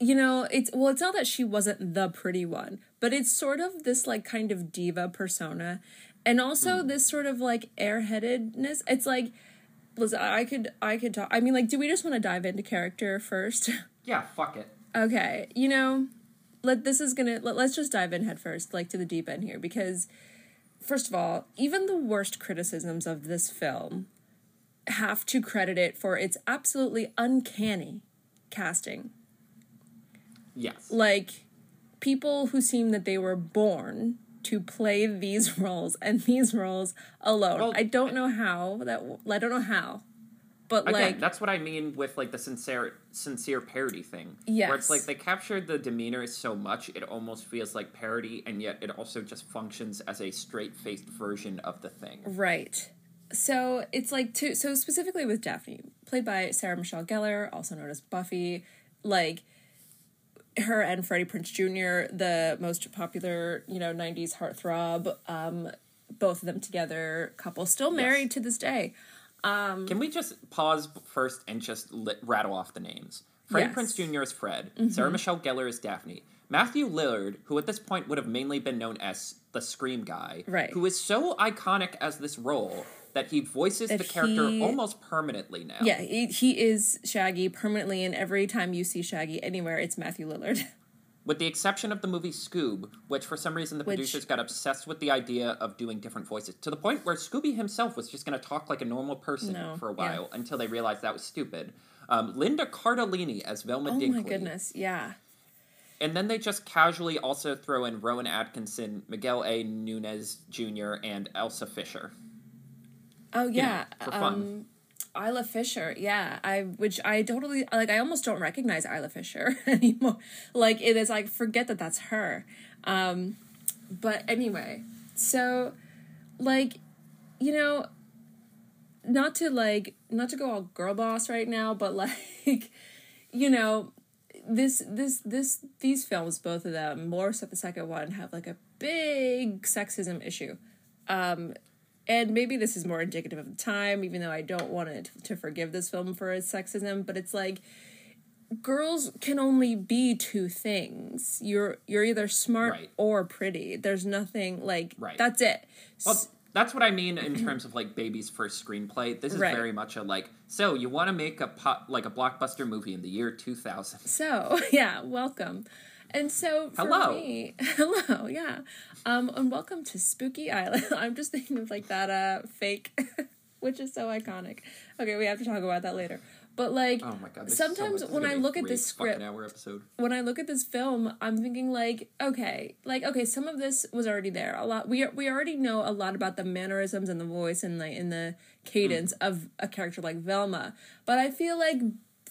you know, it's well it's not that she wasn't the pretty one, but it's sort of this like kind of diva persona and also hmm. this sort of like airheadedness. It's like listen, I could I could talk I mean like do we just want to dive into character first? *laughs* Yeah, fuck it. Okay, you know, let this is gonna let, let's just dive in head first, like to the deep end here, because first of all, even the worst criticisms of this film have to credit it for its absolutely uncanny casting. Yes. Like people who seem that they were born to play these *laughs* roles and these roles alone. Well, I don't know how that I don't know how. But Again, like that's what I mean with like the sincere sincere parody thing. Yes. Where it's like they captured the demeanor so much it almost feels like parody and yet it also just functions as a straight faced version of the thing. Right. So it's like to so specifically with Daphne, played by Sarah Michelle Gellar, also known as Buffy, like her and Freddie Prinze Jr., the most popular, you know, '90s heartthrob, um, both of them together, couple still married to this day. Um, Can we just pause first and just li- rattle off the names? Freddie Yes. Prinze Jr. is Fred. Sarah Michelle Gellar is Daphne. Matthew Lillard, who at this point would have mainly been known as the Scream guy, Right. who is so iconic as this role that he voices That the character he- almost permanently now. Yeah, he, he is Shaggy permanently, and every time you see Shaggy anywhere, it's Matthew Lillard. *laughs* With the exception of the movie Scoob, which for some reason the Which- producers got obsessed with the idea of doing different voices to the point where Scooby himself was just going to talk like a normal person No, for a yeah. while until they realized that was stupid. Um, Linda Cardellini as Velma oh Dinkley. my goodness, yeah. And then they just casually also throw in Rowan Atkinson, Miguel A. Nunez Jr., and Elsa Fisher. Oh yeah, for fun. Um, Isla Fisher, yeah. I which I totally like. I almost don't recognize Isla Fisher *laughs* anymore. Like it is like forget that that's her. Um, but anyway, so like you know, not to like not to go all girl boss right now, but *laughs* like you know this this this these films both of them more so the second one have like a big sexism issue um and maybe this is more indicative of the time even though i don't want it to forgive this film for its sexism but it's like girls can only be two things you're you're either smart Right. or pretty there's nothing like Right. that's it Well, that's what I mean in terms of like baby's first screenplay. This is Right. very much a like, so you want to make a pop, like a blockbuster movie in the year 2000. So *laughs* yeah, welcome. And so for Hello. me, *laughs* hello, yeah, um, and welcome to Spooky Island. *laughs* I'm just thinking of like that uh fake, *laughs* which is so iconic. Okay, we have to talk about that later. But like Oh my god! so sometimes is when I look at this script, when I look at this film, I'm thinking like, okay, like okay, some of this was already there. A lot we we already know a lot about the mannerisms and the voice and like in the cadence of a character like Velma. But I feel like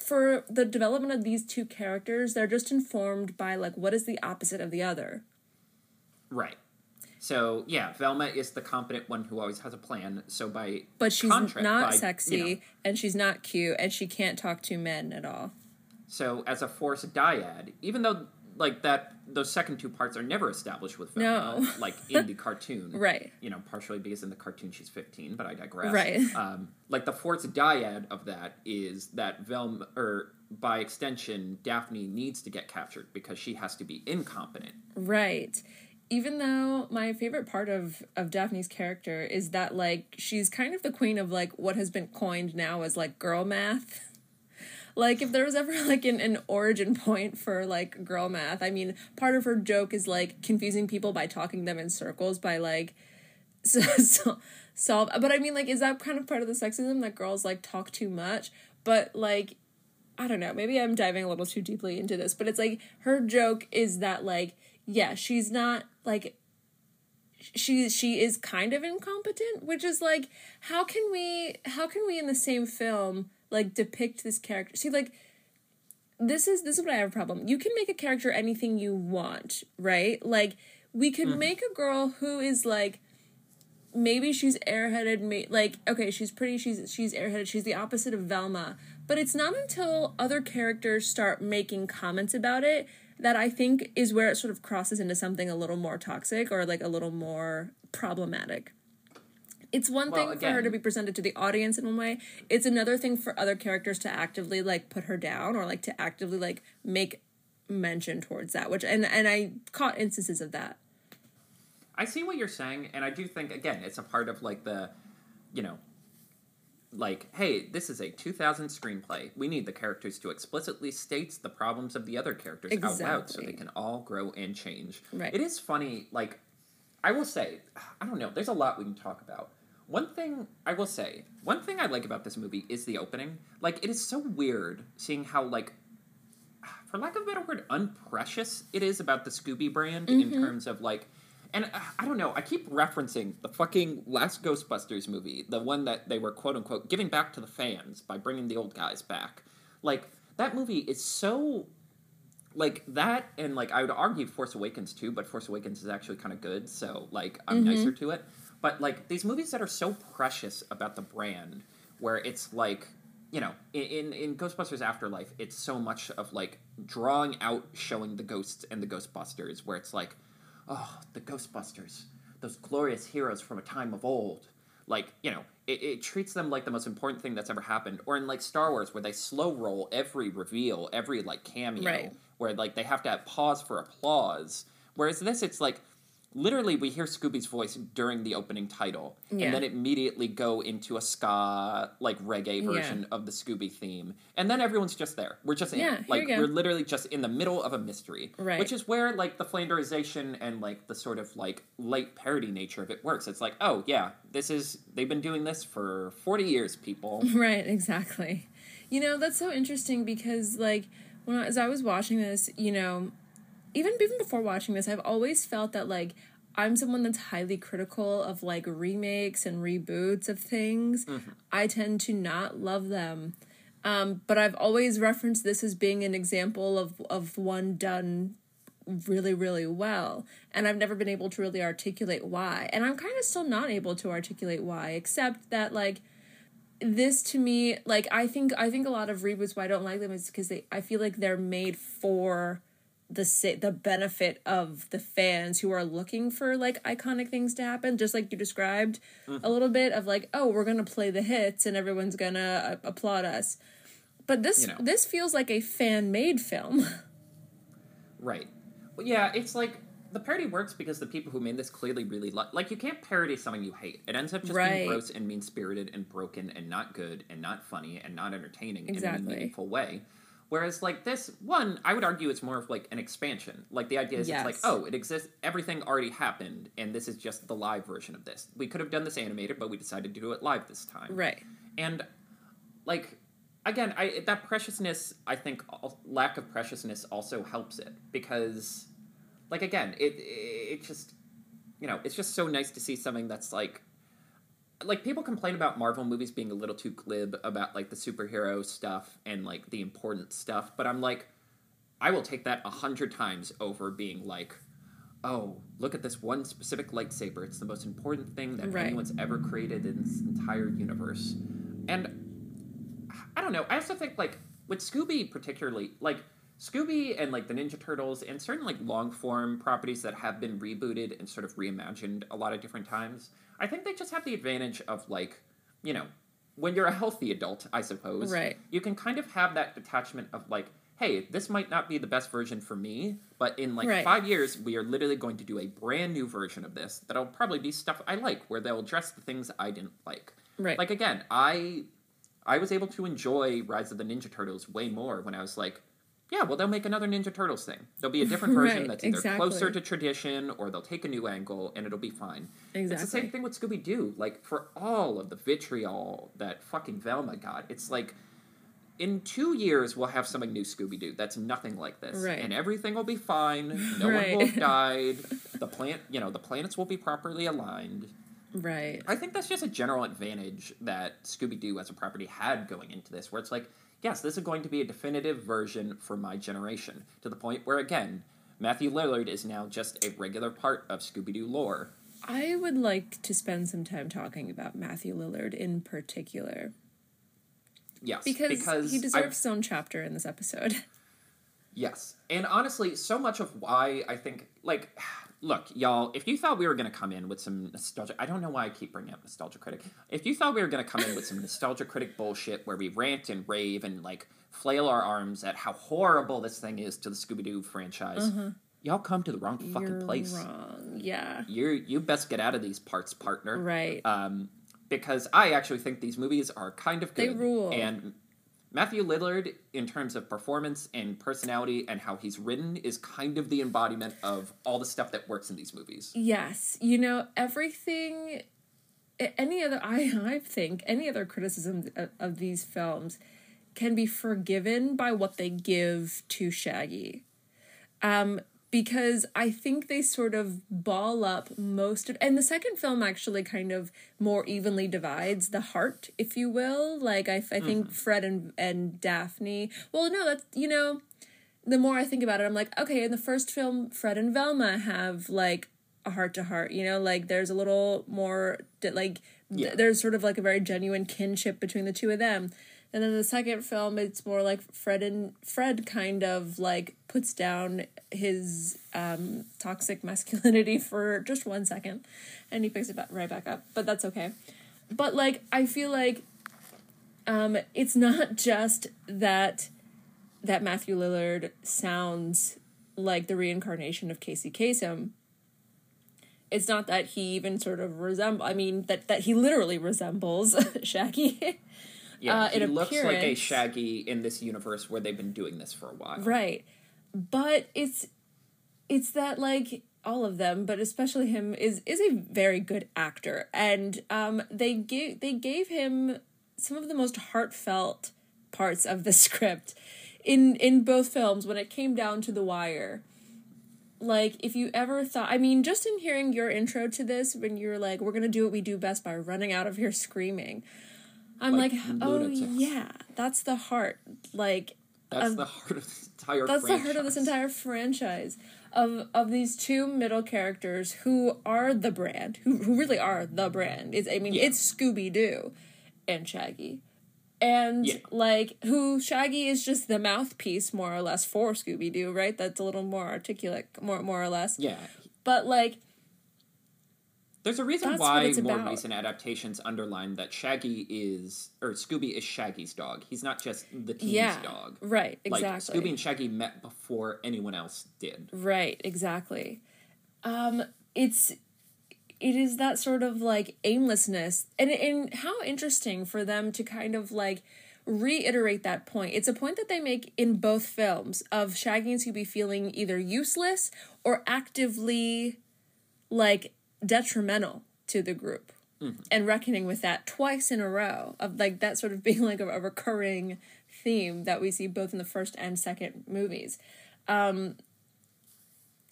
for the development of these two characters, they're just informed by like what is the opposite of the other. Right. So yeah, Velma is the competent one who always has a plan. So by But she's contrast, not by, sexy you know, and she's not cute and she can't talk to men at all. so as a force dyad, even though like that, those second two parts are never established with Velma, No. *laughs* like in the cartoon, *laughs* Right. You know, partially because in the cartoon she's fifteen, but I digress. Right. *laughs* Um, like the fourth dyad of that is that Velma, or by extension, Daphne needs to get captured because she has to be incompetent. Right. Even though my favorite part of of Daphne's character is that like she's kind of the queen of like what has been coined now as like girl math. Like if there was ever *laughs* like an, an origin point for like girl math, I mean, part of her joke is like confusing people by talking them in circles by like *laughs* so, so solve but I mean like is that kind of part of the sexism that girls like talk too much? But like I don't know, maybe I'm diving a little too deeply into this, but it's like her joke is that like yeah, she's not like she she is kind of incompetent, which is like how can we how can we in the same film like depict this character? See like this is this is what I have a problem. You can make a character anything you want, right? Like we could mm-hmm. make a girl who is like maybe she's airheaded may, like okay she's pretty she's she's airheaded she's the opposite of velma but it's not until other characters start making comments about it that i think is where it sort of crosses into something a little more toxic or like a little more problematic it's one Well, thing for her to be presented to the audience in one way it's another thing for other characters to actively like put her down or like to actively like make mention towards that which and and i caught instances of that I see what you're saying, and I do think again it's a part of like the, you know, like hey, this is a 2000 screenplay. We need the characters to explicitly state the problems of the other characters out loud, so they can all grow and change. Right. It is funny. Like, I will say, I don't know. There's a lot we can talk about. One thing I will say, one thing I like about this movie is the opening. Like, it is so weird seeing how like for lack of a better word, unprecious it is about the Scooby brand in terms of like, and uh, I don't know, I keep referencing the fucking last Ghostbusters movie, the one that they were quote unquote giving back to the fans by bringing the old guys back. Like, that movie is so. Like that, and like I would argue Force Awakens too, but Force Awakens is actually kind of good, so like I'm nicer to it. But like these movies that are so precious about the brand, where it's like you know, in, in Ghostbusters Afterlife, it's so much of like drawing out, showing the ghosts and the Ghostbusters, where it's like, oh, the Ghostbusters, those glorious heroes from a time of old. Like, you know, it, it treats them like the most important thing that's ever happened. Or in like Star Wars, where they slow roll every reveal, every like cameo, Right. where like they have to have pause for applause. Whereas this, it's like literally we hear Scooby's voice during the opening title, Yeah. and then immediately go into a ska like reggae version of the Scooby theme, and then everyone's just there. We're just in. Yeah, like we're literally just in the middle of a mystery, Right. Which is where like the flanderization and like the sort of like light parody nature of it works. It's like, oh yeah, this is they've been doing this for forty years, people. *laughs* Right, exactly. You know, that's so interesting because like when I, as I was watching this, you know, even even before watching this, I've always felt that like I'm someone that's highly critical of like remakes and reboots of things. I tend to not love them. Um, but I've always referenced this as being an example of of one done really really well and i've never been able to really articulate why and i'm kind of still not able to articulate why except that like this to me like i think i think a lot of reboots why i don't like them is because they i feel like they're made for the the benefit of the fans who are looking for like iconic things to happen just like you described a little bit of like oh we're gonna play the hits and everyone's gonna uh, applaud us but this You know. this feels like a fan made film *laughs* Right. Well, yeah, it's like the parody works because the people who made this clearly really li- like. You can't parody something you hate. It ends up just Right. being gross and mean spirited and broken and not good and not funny and not entertaining in a meaningful way. Whereas like this one, I would argue it's more of like an expansion. Like the idea is it's like, oh, it exists. Everything already happened, and this is just the live version of this. We could have done this animated, but we decided to do it live this time. right And like again, I that preciousness, I think lack of preciousness also helps it because, like again, it it just, you know, it's just so nice to see something that's like, like people complain about Marvel movies being a little too glib about like the superhero stuff and like the important stuff, but I'm like, I will take that a hundred times over being like. Oh, look at this one specific lightsaber. It's the most important thing that Right. anyone's ever created in this entire universe. And I don't know. I also think like with Scooby particularly, like Scooby and like the Ninja Turtles and certain like long form properties that have been rebooted and sort of reimagined a lot of different times. I think they just have the advantage of like, you know, when you're a healthy adult, I suppose. Right. You can kind of have that detachment of like, hey, this might not be the best version for me, but in like Right. five years, we are literally going to do a brand new version of this that'll probably be stuff I like, where they'll address the things I didn't like. Right. Like again, I I was able to enjoy Rise of the Ninja Turtles way more when I was like, yeah, well they'll make another Ninja Turtles thing. There'll be a different *laughs* version Right, that's either exactly. closer to tradition or they'll take a new angle and it'll be fine. It's the same thing with Scooby Doo. Like for all of the vitriol that fucking Velma got, it's like in two years we'll have something new Scooby Doo that's nothing like this, Right. and everything will be fine. No one will have *laughs* died. The plant, you know, the planets will be properly aligned. Right. I think that's just a general advantage that Scooby Doo as a property had going into this, where it's like, yes, this is going to be a definitive version for my generation, to the point where, again, Matthew Lillard is now just a regular part of Scooby Doo lore. I would like to spend some time talking about Matthew Lillard in particular Yes, because, he I- deserves his own chapter in this episode. *laughs* Yes. And honestly, so much of why I think, like, look, y'all, if you thought we were going to come in with some nostalgia, I don't know why I keep bringing up Nostalgia Critic. If you thought we were going to come in with some Nostalgia Critic bullshit where we rant and rave and, like, flail our arms at how horrible this thing is to the Scooby Doo franchise, y'all come to the wrong fucking You're place. wrong. Yeah. You you best get out of these parts, partner. Right. Um, because I actually think these movies are kind of good. They rule. And Matthew Lillard, in terms of performance and personality and how he's written, is kind of the embodiment of all the stuff that works in these movies. Yes, you know everything. Any other, I *laughs* I think any other criticism of, of these films can be forgiven by what they give to Shaggy, um, because I think they sort of ball up most of, and the second film actually kind of more evenly divides the heart, if you will. Like I, I think mm-hmm. Fred and and Daphne. Well, no, that's you know the more I think about it, I'm like, okay, in the first film, Fred and Velma have like a heart to heart, you know, like there's a little more, like, th- there's sort of like a very genuine kinship between the two of them. And then the second film, it's more like Fred and Fred kind of like puts down his um, toxic masculinity *laughs* for just one second, and he picks it back, right back up. But that's okay. But like, I feel like um, it's not *laughs* just that that Matthew Lillard sounds like the reincarnation of Casey Kasem. It's not that he even sort of resemble. I mean that that he literally resembles *laughs* Shaggy. Yeah, Uh, he looks like a Shaggy in this universe where they've been doing this for a while. right. But it's it's that like all of them, but especially him is is a very good actor and um they gave they gave him some of the most heartfelt parts of the *laughs* script in in both films when it came down to the wire like if you ever thought i mean just in hearing your intro to this when you're like we're gonna do what we do best by running out of here screaming i'm Like like, oh yeah that's the heart like That's of- the heart of this entire that's the heart of this franchise. entire franchise of of these two middle characters who are the brand who, who really are the brand it's i mean Yeah. it's scooby-doo and shaggy and Yeah. like who shaggy is just the mouthpiece more or less for scooby-doo right that's a little more articulate more more or less Yeah. but like There's a reason That's why more about. recent adaptations underline that Shaggy is, or Scooby is Shaggy's dog. He's not just the team's yeah dog. right Like exactly Scooby and Shaggy met before anyone else did. Right, exactly. Um, it's it is that sort of like aimlessness, and and how interesting for them to kind of like reiterate that point. It's a point that they make in both films of Shaggy and Scooby feeling either useless or actively like detrimental to the group. and reckoning with that twice in a row of like that sort of *laughs* being like a, a recurring theme that we see both in the first and second movies. Um,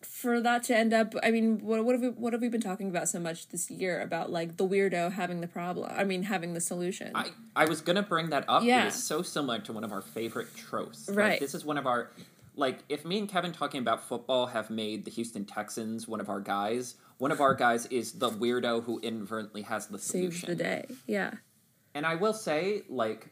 for that to end up, I mean, what what have we what have we been talking about so much this year about like the weirdo having the problem? I mean, having the solution. I, I was gonna bring that up. Yeah. It is so similar to one of our favorite tropes. Like, Right. this is one of our like if me and Kevin talking about football have made the Houston Texans one of our guys, one of our guys is the weirdo who inadvertently has the solution. Saves the day. Yeah. And I will say, like,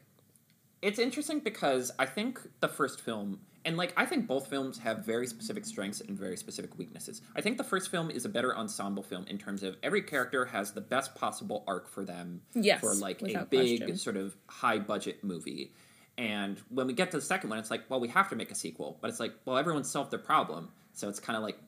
it's interesting because I think the first film, and like, I think both films have very specific strengths and very specific weaknesses. I think the first film is a better ensemble film in terms of every character has the best possible arc for them Yes, for like a big question. sort of high budget movie. And when we get to the second one, it's like, well, we have to make a sequel. But it's like, well, everyone solved their problem. So it's kind of like,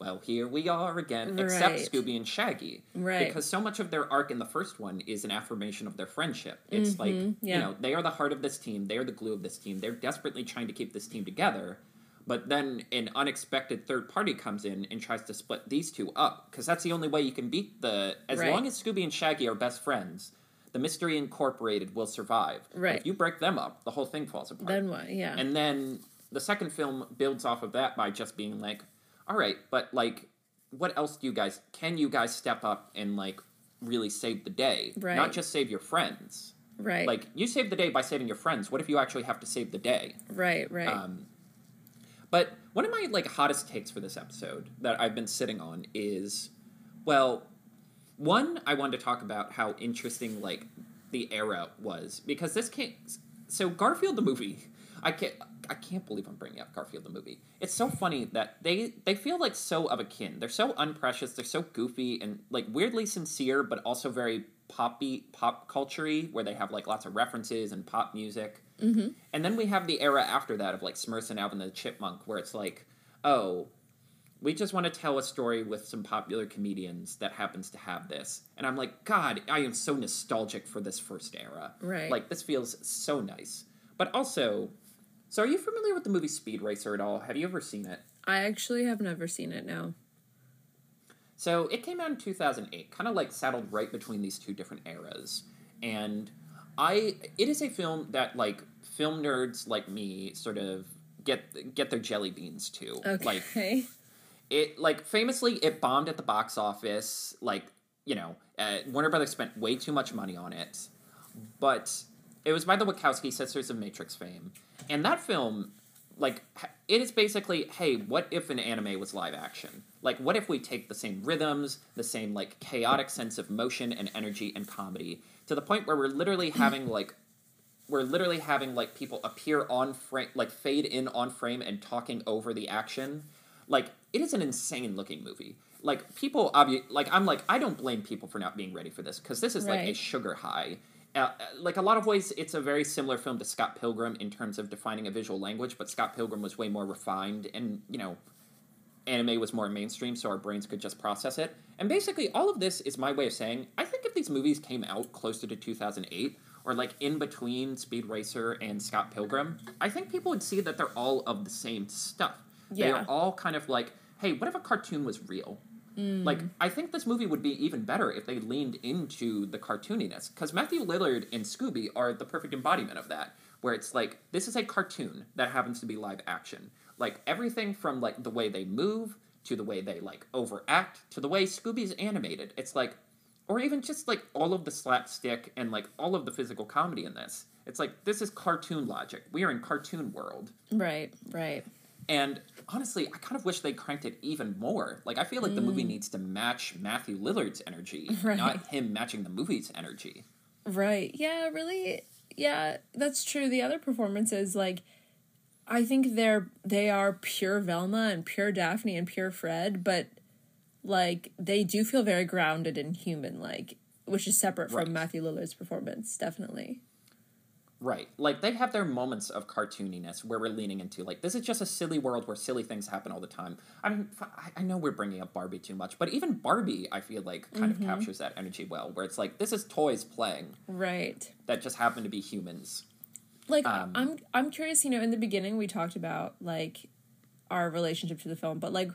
well, here we are again, except Scooby and Shaggy. Right. Because so much of their arc in the first one is an affirmation of their friendship. It's like, you Mm-hmm. yeah. know, they are the heart of this team, they are the glue of this team. They're desperately trying to keep this team together. But then an unexpected third party comes in and tries to split these two up. Because that's the only way you can beat the. As Right. long as Scooby and Shaggy are best friends, the Mystery Incorporated will survive. Right. if you break them up, the whole thing falls apart. Then what? Yeah. And then the second film builds off of that by just being like, all right, but like, what else do you guys, can you guys step up and like really save the day? Right. Not just save your friends. right. Like, you save the day by saving your friends. What if you actually have to save the day? right. Right. Um, but one of my like hottest takes for this episode that I've been sitting on is, well, one I wanted to talk about how interesting like the era was because this came. So Garfield the movie, I can't. I can't believe I'm bringing up Garfield the movie. It's so funny that they they feel like so of a kin. They're so unprecious. They're so goofy and like weirdly sincere, but also very poppy, pop culturey, where they have like lots of references and pop music. Mm-hmm. And then we have the era after that of like Smurfs and Alvin the Chipmunk, where it's like, oh, we just want to tell a story with some popular comedians that happens to have this. And I'm like, God, I am so nostalgic for this first era. Right. Like, this feels so nice. But also, so are you familiar with the movie Speed Racer at all? Have you ever seen it? I actually have never seen it. No. So it came out in 2008, kind of like saddled right between these two different eras. And I it is a film that like film nerds like me sort of get get their jelly beans to. Like Okay. *laughs* it like famously it bombed at the box office like you know uh, warner brothers spent way too much money on it but it was by the wachowski sisters of matrix fame. And that film like it is basically hey what if an anime was live action? Like what if we take the same rhythms the same like chaotic sense of motion and energy and comedy to the point where we're literally *clears throat* having like we're literally having like people appear on frame like fade in on frame and talking over the action? Like it is an insane looking movie. Like people obvi- like i'm like i don't blame people for not being ready for this because this is like a sugar high uh, like a lot of ways it's a very similar film to scott pilgrim in terms of defining a visual language but scott pilgrim was way more refined and you know anime was more mainstream so our brains could just process it. And basically all of this is my way of saying i think if these movies came out closer to 2008 or like in between speed racer and scott pilgrim i think people would see that they're all of the same stuff. Yeah. They are all kind of like hey what if a cartoon was real like i think this movie would be even better if they leaned into the cartooniness because matthew lillard and scooby are the perfect embodiment of that where it's like this is a cartoon that happens to be live action like everything from like the way they move to the way they like overact to the way scooby's animated it's like or even just like all of the slapstick and like all of the physical comedy in this it's like this is cartoon logic we are in cartoon world Right. Right. And honestly, I kind of wish they cranked it even more. Like, I feel like the movie needs to match Matthew Lillard's energy, *laughs* Mm. Right. not him matching the movie's energy. Right. Yeah, really yeah, that's true. The other performances like I think they're they are pure Velma and pure Daphne and pure Fred, but like they do feel very grounded and human like which is separate from Matthew Lillard's performance, definitely. Right. Like, they have their moments of cartooniness where we're leaning into, like, this is just a silly world where silly things happen all the time. I'm, I- I know we're bringing up Barbie too much, but even Barbie, I feel like, kind of captures that energy well, where it's like, this is toys playing Right. that just happen to be humans. Like Um, I'm I'm curious, you know, in the beginning we talked about like our relationship to the film, but like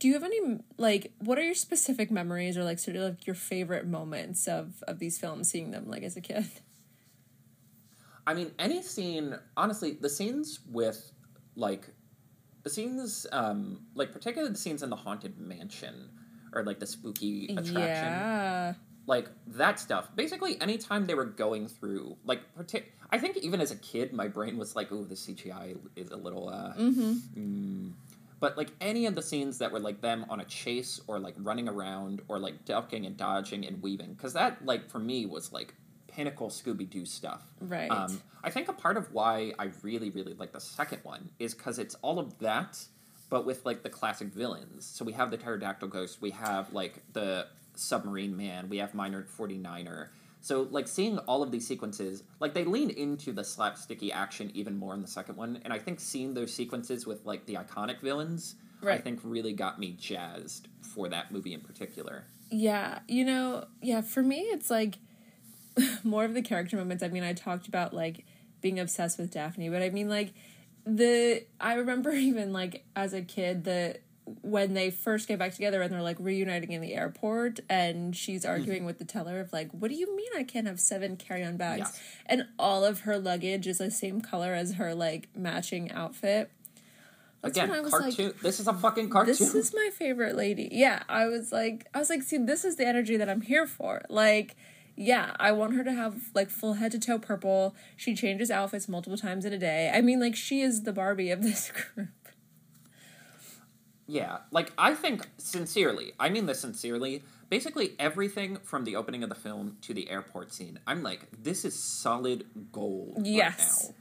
do you have any like what are your specific memories or like sort of like your favorite moments of of these films seeing them like as a kid I mean, any scene, honestly, the scenes with, like, the scenes, um, like, particularly the scenes in the Haunted Mansion or, like, the spooky attraction. yeah Like, that stuff. Basically, anytime they were going through, like, partic- I think even as a kid, my brain was like, ooh, the CGI is a little, uh. Mm. But, like, any of the scenes that were, like, them on a chase or, like, running around or, like, ducking and dodging and weaving, because that, like, for me was, like, pinnacle Scooby Doo stuff. Right. Um, I think a part of why I really, really like the second one is because it's all of that, but with like the classic villains. So we have the pterodactyl ghost, we have like the submarine man, we have Miner 49er. So like seeing all of these sequences, like they lean into the slapsticky action even more in the second one, and I think seeing those sequences with like the iconic villains, I think really got me jazzed for that movie in particular. Yeah, you know, yeah, for me it's like *laughs* more of the character moments. I mean, I talked about like being obsessed with Daphne, but I mean like the I remember *laughs* even like as a kid the when they first get back together and they're like reuniting in the airport and she's mm-hmm. arguing with the teller of like what do you mean I can't have seven carry-on bags Yes. and all of her luggage is the same color as her like matching outfit. That's Again, I was like, cartoon. this is a fucking cartoon. this is my favorite lady. Yeah, I was like, I was like, see, this is the energy that I'm here for. Like, yeah, I want her to have like full head to toe purple. She changes outfits multiple times in a day. I mean, like, she is the Barbie of this *laughs* group. Yeah, like I think sincerely, I mean this sincerely. Basically, everything from the opening of the film to the airport scene, I'm like, this is solid gold Yes. right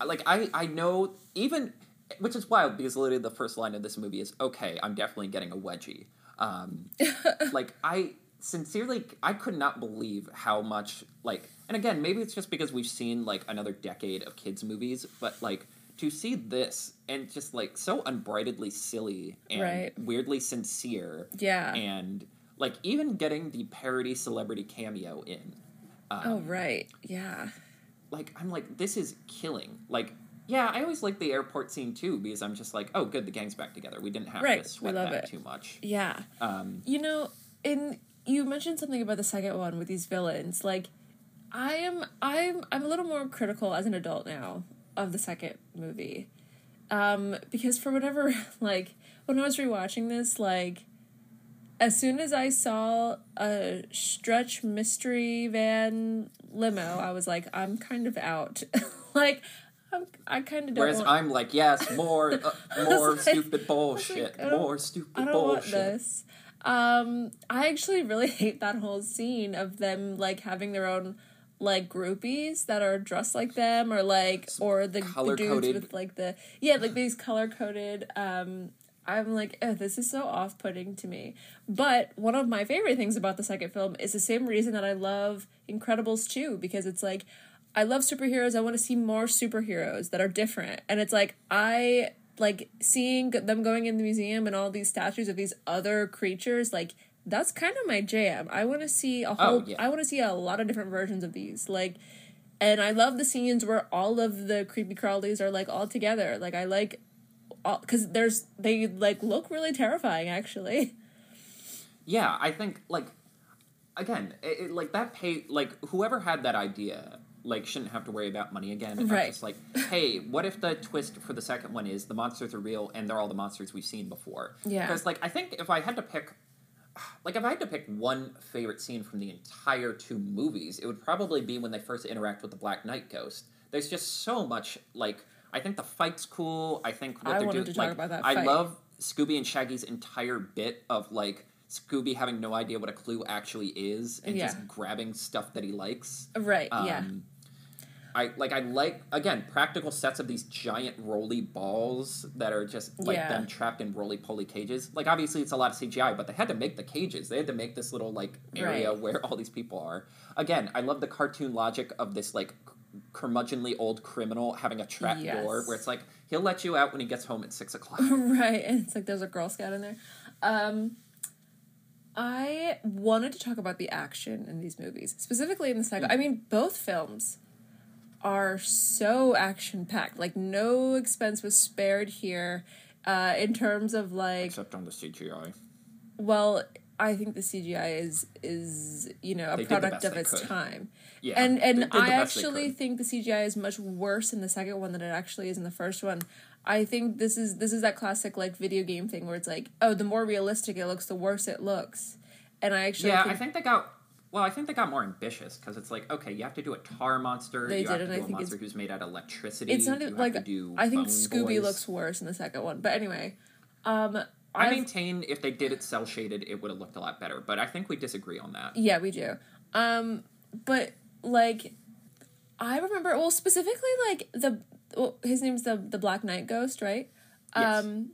now. Like I, I know even, which is wild because literally the first line of this movie is, "Okay, I'm definitely getting a wedgie." Um, *laughs* like I sincerely, I could not believe how much like, and again, maybe it's just because we've seen like another decade of kids movies, but like to see this and just like so unbrightedly silly and Right. weirdly sincere, Yeah. and like even getting the parody celebrity cameo in, oh, right. Yeah. like I'm like this is killing. Like yeah, I always like the airport scene too because I'm just like, oh, good, the gang's back together. We didn't have Right, to we sweat that it. too much. Yeah. Um, You know, in you mentioned something about the second one with these villains. Like, I am, I'm, I'm a little more critical as an adult now of the second movie, um, because for whatever, *laughs* like, when I was rewatching this, like, as soon as I saw a stretch mystery van limo, I was like, I'm kind of out. *laughs* like, I'm, I kind of don't. whereas want- I'm like, yes, more, uh, *laughs* more like- stupid bullshit, don't- more stupid I don't bullshit. want this. Um, I actually really *laughs* hate that whole scene of them like having their own like groupies that are dressed like them or like or the, the dudes with like the yeah like these color coded um I'm like, oh, this is so off putting to me. But one of my favorite things about the second film is the same reason that I love Incredibles 2, because it's like, I love superheroes. I want to see more superheroes that are different. And it's like, I like seeing them going in the museum and all these statues of these other creatures, like, that's kind of my jam. I want to see a oh, whole, yeah. I want to see a lot of different versions of these. Like, and I love the scenes where all of the creepy crawlies are like all together. Like, I like because there's they like look really terrifying actually *laughs* Yeah, I think like again, it, it- like that pay like whoever had that idea like shouldn't have to worry about money again. It's Right. just like, hey, what if the twist for the second one is the monsters are real and they're all the monsters we've seen before? Yeah. Because like I think if I had to pick *sighs* like if I had to pick one favorite scene from the entire two movies, it would probably be when they first interact with the Black Knight ghost. There's just so much like I think the fight's cool. I think what I they're doing to like I fight. love Scooby and Shaggy's entire bit of like Scooby having no idea what a clue actually is and Yeah. just grabbing stuff that he likes. right yeah Um, I like I like again practical sets of these giant roly balls that are just like Yeah. them trapped in roly poly cages. Like obviously it's a lot of CGI, but they had to make the cages. They had to make this little like area Right. where all these people are. Again, I love the cartoon logic of this like curmudgeonly old criminal having a trap Yes. door where it's like he'll let you out when he gets home at six o'clock. *laughs* right and it's like there's a girl scout in there um i wanted to talk about the action in these movies specifically in the second i mean both films are so action packed like no expense was spared here Uh, in terms of like, Except on the CGI. well, I think the CGI is is you know a They product of its could. time. Yeah. and and I actually think the CGI is much worse in the second one than it actually is in the first one. I think this is this is that classic like video game thing where it's like, oh, the more realistic it looks, the worse it looks. And I actually Yeah, think, I think they got. Well, I think they got more ambitious because it's like, okay, you have to do a tar monster. They you did, have to I do a monster who's made out of electricity. it's not you like to do I think Scooby Boys. looks worse in the second one. But anyway, um, I maintain if they did it cell shaded, it would have looked a lot better. But I think we disagree on that. Yeah, we do. Um, but like, I remember well specifically like the well, his name's the the Black Knight Ghost, right? Yes. Um,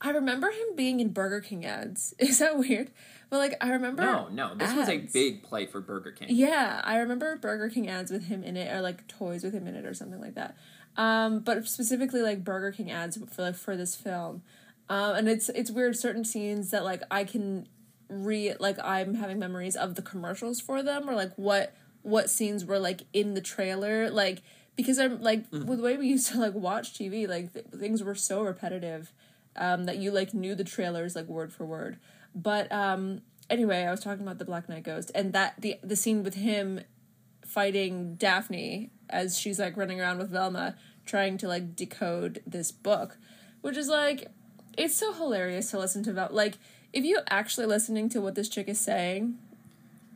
I remember him being in Burger King ads. *laughs* Is that weird? But like, I remember. No, no, this was a big play for Burger King. Yeah, I remember Burger King ads with him in it, or like toys with him in it, or something like that. Um, but specifically like Burger King ads for like for this film, um, and it's it's weird certain scenes that like I can re like I'm having memories of the commercials for them, or like what what scenes were like in the trailer, like because I'm like with the way we used to like watch TV, like th- things were so repetitive um, that you like knew the trailers like word for word. But um, anyway, I was talking about the Black Knight Ghost and that the the scene with him fighting Daphne as she's like running around with Velma trying to like decode this book, which is like it's so hilarious to listen to about like if you actually listening to what this chick is saying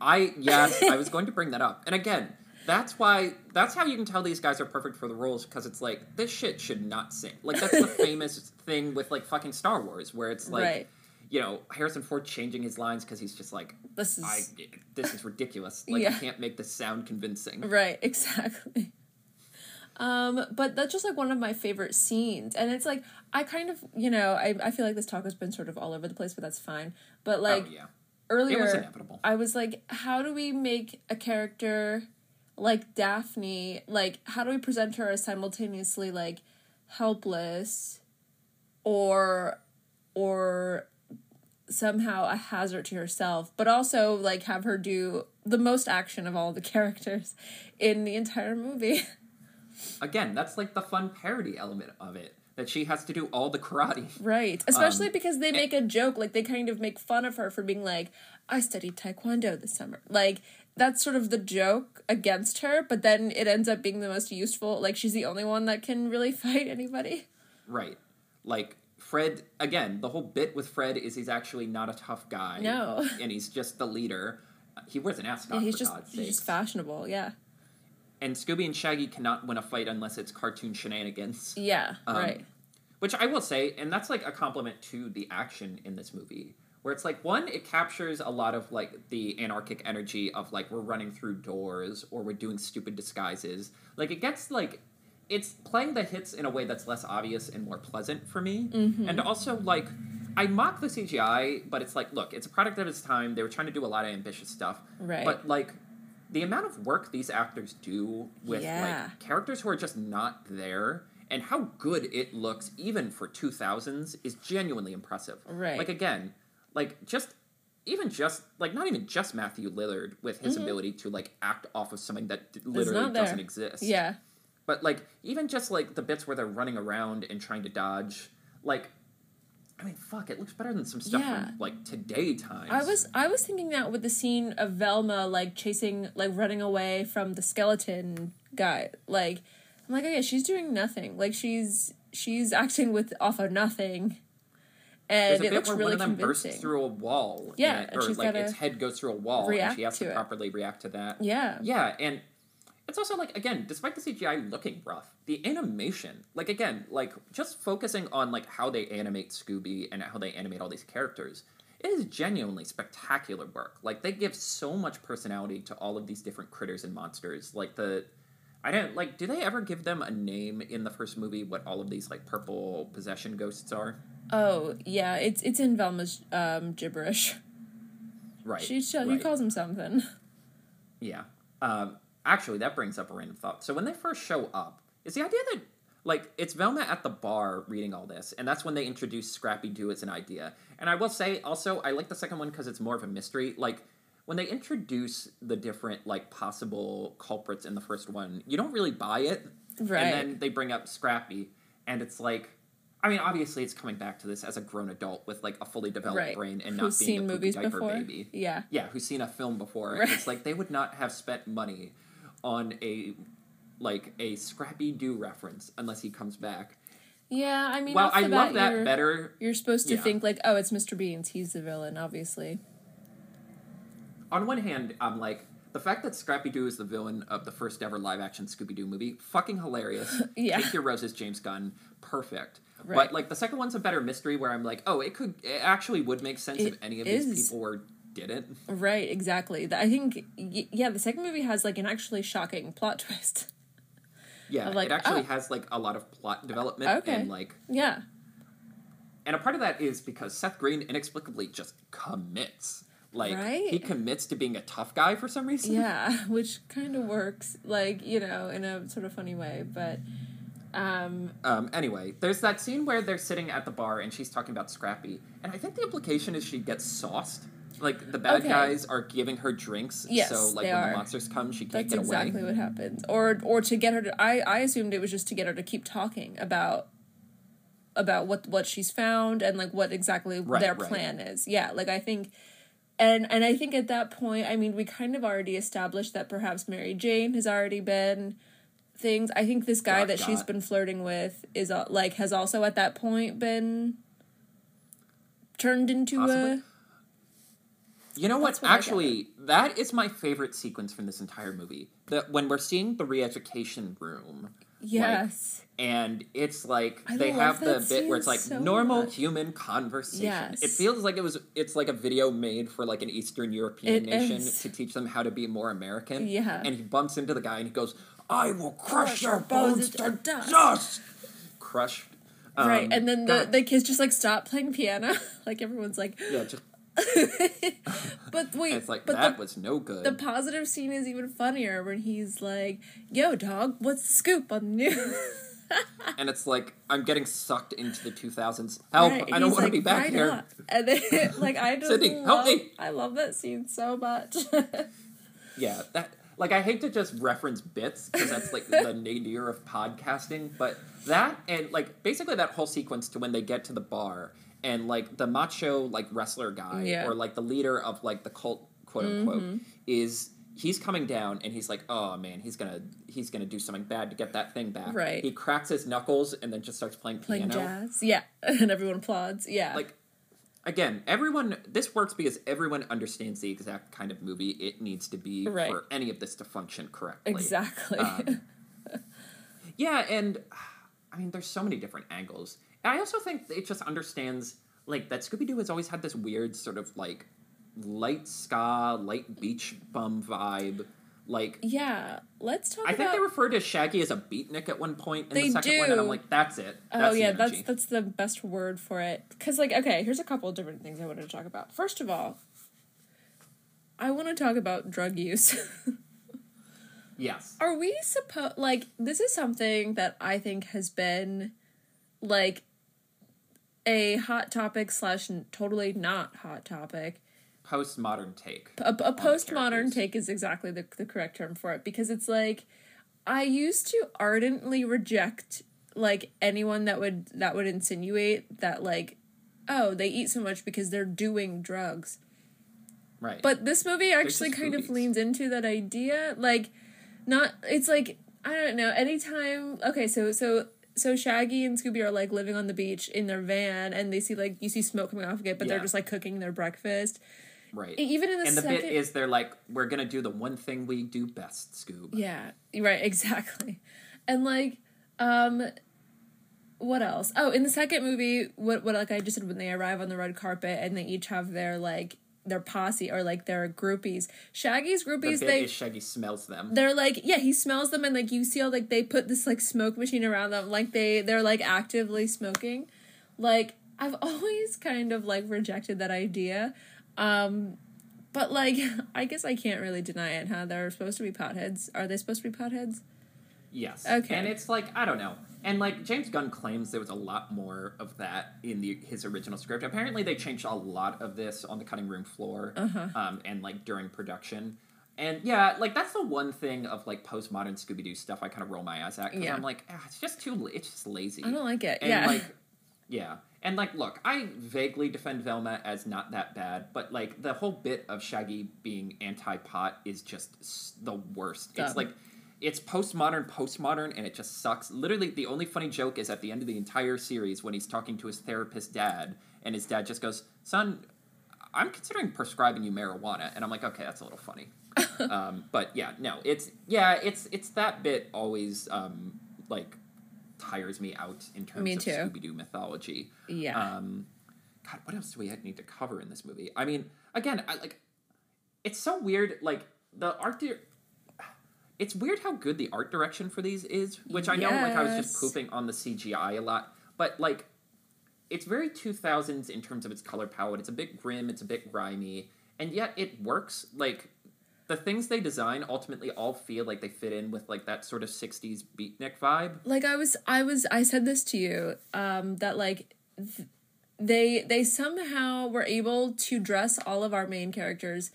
I yes, *laughs* I was going to bring that up. And again, that's why that's how you can tell these guys are perfect for the roles because it's like this shit should not sing. Like that's the *laughs* famous thing with like fucking Star Wars where it's like Right. You know, Harrison Ford changing his lines because he's just like this is I this is ridiculous. Like Yeah. you can't make this sound convincing. Right, *laughs* exactly. Um, but that's just like one of my favorite scenes. And it's like I kind of you know, I, I feel like this talk has been sort of all over the place, but that's fine. But like oh yeah. earlier was. I was like, how do we make a character like Daphne like how do we present her as simultaneously like helpless or or somehow a hazard to herself, but also like have her do the most action of all the *laughs* characters in the entire movie. Again, that's like the fun parody element of it. That she has to do all the karate. Right. Especially Um, because they make a joke, like they kind of make fun of her for being like, I studied taekwondo this summer. Like that's sort of the joke against her, but then it ends up being the most useful. Like she's the only one that can really *laughs* fight anybody. Right. Like Fred again, the whole bit with Fred is he's actually not a tough guy. No. *laughs* And he's just the leader. He wears an ascot Yeah, he's just God's he's just fashionable, yeah. And Scooby and Shaggy cannot win a fight unless it's cartoon shenanigans. Yeah, Um, right. Which I will say, and that's like a compliment to the action in this movie. Where it's like one, it captures a lot of like the anarchic energy of like we're running through doors or we're doing stupid disguises. Like it gets like it's playing the hits in a way that's less obvious and more pleasant for me. Mm-hmm. And also like I mock the CGI, but it's like, look, it's a product of its time. They were trying to do a lot of ambitious stuff. Right. But like the amount of work these actors do with Yeah. like characters who are just not there and how good it looks even for 2000s is genuinely impressive. Right. Like again, like just even just like not even just Matthew Lillard with his ability to like act off of something that d- literally Mm-hmm. doesn't exist. Yeah. But like even just like the bits where they're running around and trying to dodge, like I mean, fuck, it looks better than some stuff Yeah. from like today times. I was I was thinking that with the scene of Velma like chasing like running away from the skeleton guy. Like I'm like, oh yeah, she's doing nothing. Like she's she's acting with off of nothing. There's And a it bit looks where really one of them convincing. bursts through a wall. Yeah, and it- and she's like its head goes through a wall, and she has to to properly react to that. Yeah. Yeah, and it's also like again, despite the CGI looking rough, the animation, like again, like just focusing on like how they animate Scooby and how they animate all these characters, it is genuinely spectacular work. Like they give so much personality to all of these different critters and monsters. Like the I don't like do they ever give them a name in the first movie what all of these like purple possession ghosts are? Oh yeah, it's it's in Velma's um, gibberish. Right. She she right. he calls him something. Yeah. Um, actually, that brings up a random thought. So when they first show up, is the idea that like it's Velma at the bar reading all this, and that's when they introduce Scrappy Doo as an idea. And I will say also, I like the second one because it's more of a mystery. Like when they introduce the different like possible culprits in the first one, you don't really buy it, Right. and then they bring up Scrappy, and it's like. I mean, obviously, it's coming back to this as a grown adult with like a fully developed Right. brain and Who's not being a poopy movies diaper before? baby. Yeah. Yeah, who's seen a film before? Right. It's like they would not have spent money on a like a Scrappy Doo reference unless he comes back. Yeah, I mean, Well, I love that you're, better. You're supposed to Yeah. think like, oh, it's Mr. Beans. He's the villain, obviously. On one hand, I'm like the fact that Scrappy Doo is the villain of the first ever live action Scooby Doo movie, fucking hilarious. *laughs* Yeah. Take your roses, James Gunn, perfect. Right. But like the second one's a better mystery where I'm like, oh, it could, it actually would make sense if any of is. these people were didn't. Right, exactly. I think, yeah, the second movie has like an actually shocking plot *laughs* twist. Yeah, like, it actually oh. has like a lot of plot development Okay. and like, Yeah, and a part of that is because Seth Green inexplicably just commits. Like Right? he commits to being a tough guy for some reason. yeah, *laughs* which kind of works, like you know, in a sort of funny way. But um, Um, anyway, there's that scene where they're sitting at the bar and she's talking about Scrappy, and I think the implication is she gets sauced. Like the bad Okay. guys are giving her drinks, Yes, so like when are. the monsters come, she can't that's get exactly away. what happens. Or or to get her to, I I assumed it was just to get her to keep talking about about what what she's found and like what exactly Right, their right. plan is. Yeah, like I think. And and I think at that point, I mean, we kind of already established that perhaps Mary Jane has already been things. I think this guy Dot, that she's been flirting with is uh, like has also at that point been turned into Possibly. a You know what? What Actually, that is my favorite sequence from this entire movie. That when we're seeing the re-education room, yes. and it's like I they have the bit where it's like so normal much. human conversation. Yes. It feels like it was it's like a video made for like an Eastern European It nation is. to teach them how to be more American. Yeah. And he bumps into the guy and he goes, "I will crush Crush your bones to dust." dust." Crushed. right, Um, and then the, God. the kids just like stop playing piano. *laughs* like everyone's like, yeah, just *laughs* but *laughs* wait, it's like but that the, was no good. the positive scene is even funnier when he's like, "Yo, dog, what's the scoop on the news?" *laughs* and it's like I'm getting sucked into the 2000s. Help! Right, I don't want to like, be back "Why here. not?" And then, like, I just Sydney, help me. I love that scene so much. Yeah, that like I hate to just reference bits because that's like the nadir of podcasting, but that and like basically that whole sequence to when they get to the bar and like the macho like wrestler guy Yeah. or like the leader of like the cult quote unquote Mm-hmm. is he's coming down and he's like oh man he's gonna he's gonna do something bad to get that thing back Right. he cracks his knuckles and then just starts playing Playing piano jazz, yeah, *laughs* and everyone applauds, yeah. like again everyone this works because everyone understands the exact kind of movie it needs to be Right. for any of this to function correctly exactly. um, *laughs* yeah and i mean there's so many different angles i also think it just understands like that scooby-doo has always had this weird sort of like light ska light beach bum vibe like yeah, let's talk I think about. they referred to Shaggy as a beatnik at one point in They the second one, and I'm like, that's it. Oh That's the yeah, that's that's the best word for it. Cause like okay, here's a couple of different things I wanted to talk about. First of all, I want to talk about drug use. *laughs* yes. Are we supposed like this is something that I think has been like a hot topic slash totally not hot topic. Postmodern take. A, a postmodern take is exactly the, the correct term for it because it's like I used to ardently reject like anyone that would that would insinuate that like oh they eat so much because they're doing drugs. Right. But this movie actually kind of leans into that idea. Like, not it's like I don't know. Anytime okay, so so so Shaggy and Scooby are like living on the beach in their van, and they see like you see smoke coming off of it, but they're just like cooking their breakfast. right. Even in the and the second, bit is they're like, we're gonna do the one thing we do best, Scoob. yeah, right, *laughs* exactly, and like um. What else? Oh, in the second movie, what what like I just said when they arrive on the red carpet and they each have their like their posse or like their groupies. Shaggy's groupies, bit they Shaggy smells them. they're like yeah he smells them and like you see how like they put this like smoke machine around them like they they're like actively smoking like i've *laughs* always kind of like rejected that idea um but like *laughs* i guess i can't really deny it huh they're supposed to be potheads are they supposed to be potheads Yes. Okay. And it's like I don't know. And like James Gunn claims there was a lot more of that in the his original script. Apparently they changed a lot of this on the cutting room floor Uh-huh. um, and like during production. And yeah, like that's the one thing of like postmodern Scooby Doo stuff I kind of roll my eyes at because Yeah. I'm like, ah, it's just too. It's just lazy. i don't like it and yeah like *laughs* Yeah. And like, look, I vaguely defend Velma as not that bad, but like the whole bit of Shaggy being anti-pot is just the worst. It's like it's postmodern, postmodern, and it just sucks. Literally, the only funny joke is at the end of the entire series when he's talking to his therapist dad, and his dad just goes, "Son, I'm considering prescribing you marijuana," and I'm like, "Okay, that's a little funny." *laughs* um, but yeah, no, it's yeah, it's it's that bit always um, like tires me out in terms Me of. Scooby Doo mythology. Yeah. Um, God, what else do we need to cover in this movie? I mean, again, I like. It's so weird. Like the art. Di- it's weird how good the art direction for these is, which I know, like, I was just pooping on the CGI a lot, but like, it's very two thousands in terms of its color palette. It's a bit grim. It's a bit grimy, and yet it works. Like. The things they design ultimately all feel like they fit in with like that sort of '60s beatnik vibe. like I was I was I said this to you um that like th- they they somehow were able to dress all of our main characters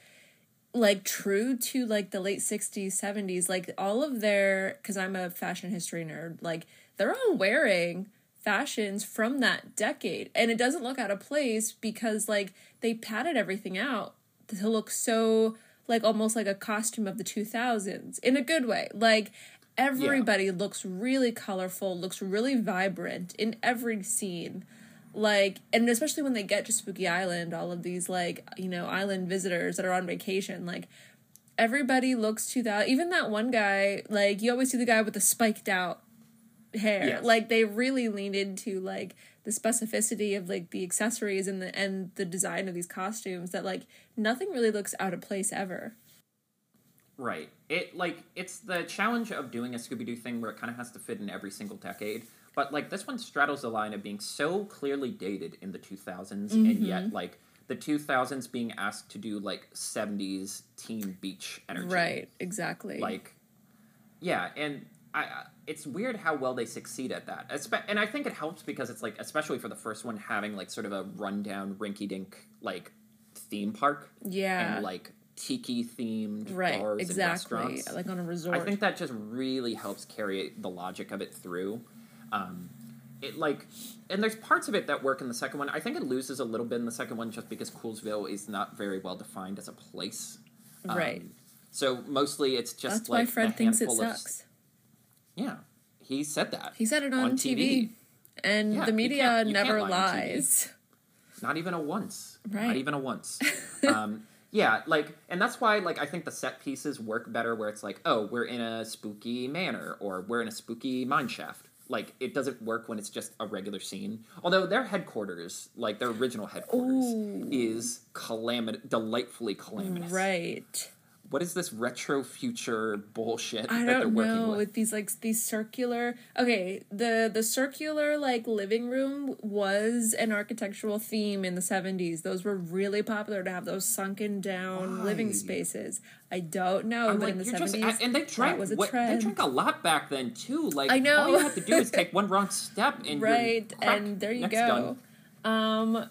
like true to like the late 60s 70s like all of their cuz I'm a fashion history nerd like they're all wearing fashions from that decade. And it doesn't look out of place because like they padded everything out to look so like almost like a costume of the 2000s in a good way. Like everybody looks really colorful looks really vibrant in every scene like and especially when they get to spooky island all of these like you know island visitors that are on vacation like everybody looks to that even that one guy like you always see the guy with the spiked out hair Yes. like they really leaned into like the specificity of like the accessories and the and the design of these costumes that like nothing really looks out of place ever Right. It like it's the challenge of doing a Scooby Doo thing where it kind of has to fit in every single decade. But like this one straddles the line of being so clearly dated in the 2000s and Mm-hmm. yet like the 2000s being asked to do like 70s teen beach energy. right exactly Like yeah, and I it's weird how well they succeed at that. Espe- and I think it helps because it's like especially for the first one having like sort of a rundown rinky-dink like theme park yeah and like tiki themed right bars exactly and restaurants. like on a resort I think that just really helps carry the logic of it through. Um, it like, and there's parts of it that work in the second one. I think it loses a little bit in the second one just because Coolsville is not very well defined as a place. Um, right So mostly it's just that's like why fred a thinks it handful of- sucks yeah, he said that. He said it on, TV. And Yeah, the media can't- you never lie lies. Not even a once. Right. Not even a once. *laughs* um, yeah, like, and that's why, like, I think the set pieces work better where it's like, oh, we're in a spooky manor or we're in a spooky mine shaft. Like, it doesn't work when it's just a regular scene. Although their headquarters, like their original headquarters, Ooh. is calamit delightfully calamitous. Right. What is this retro future bullshit I that they're working know with? with these like these circular okay the the circular like living room was an architectural theme in the 70s those were really popular to have those sunken down living spaces i don't know I'm but like, in the you're 70s just, and they drank. was a what- trend They drank a lot back then too. Like I know. all you have to do is *laughs* take one wrong step, and you're right and there you Next go done. um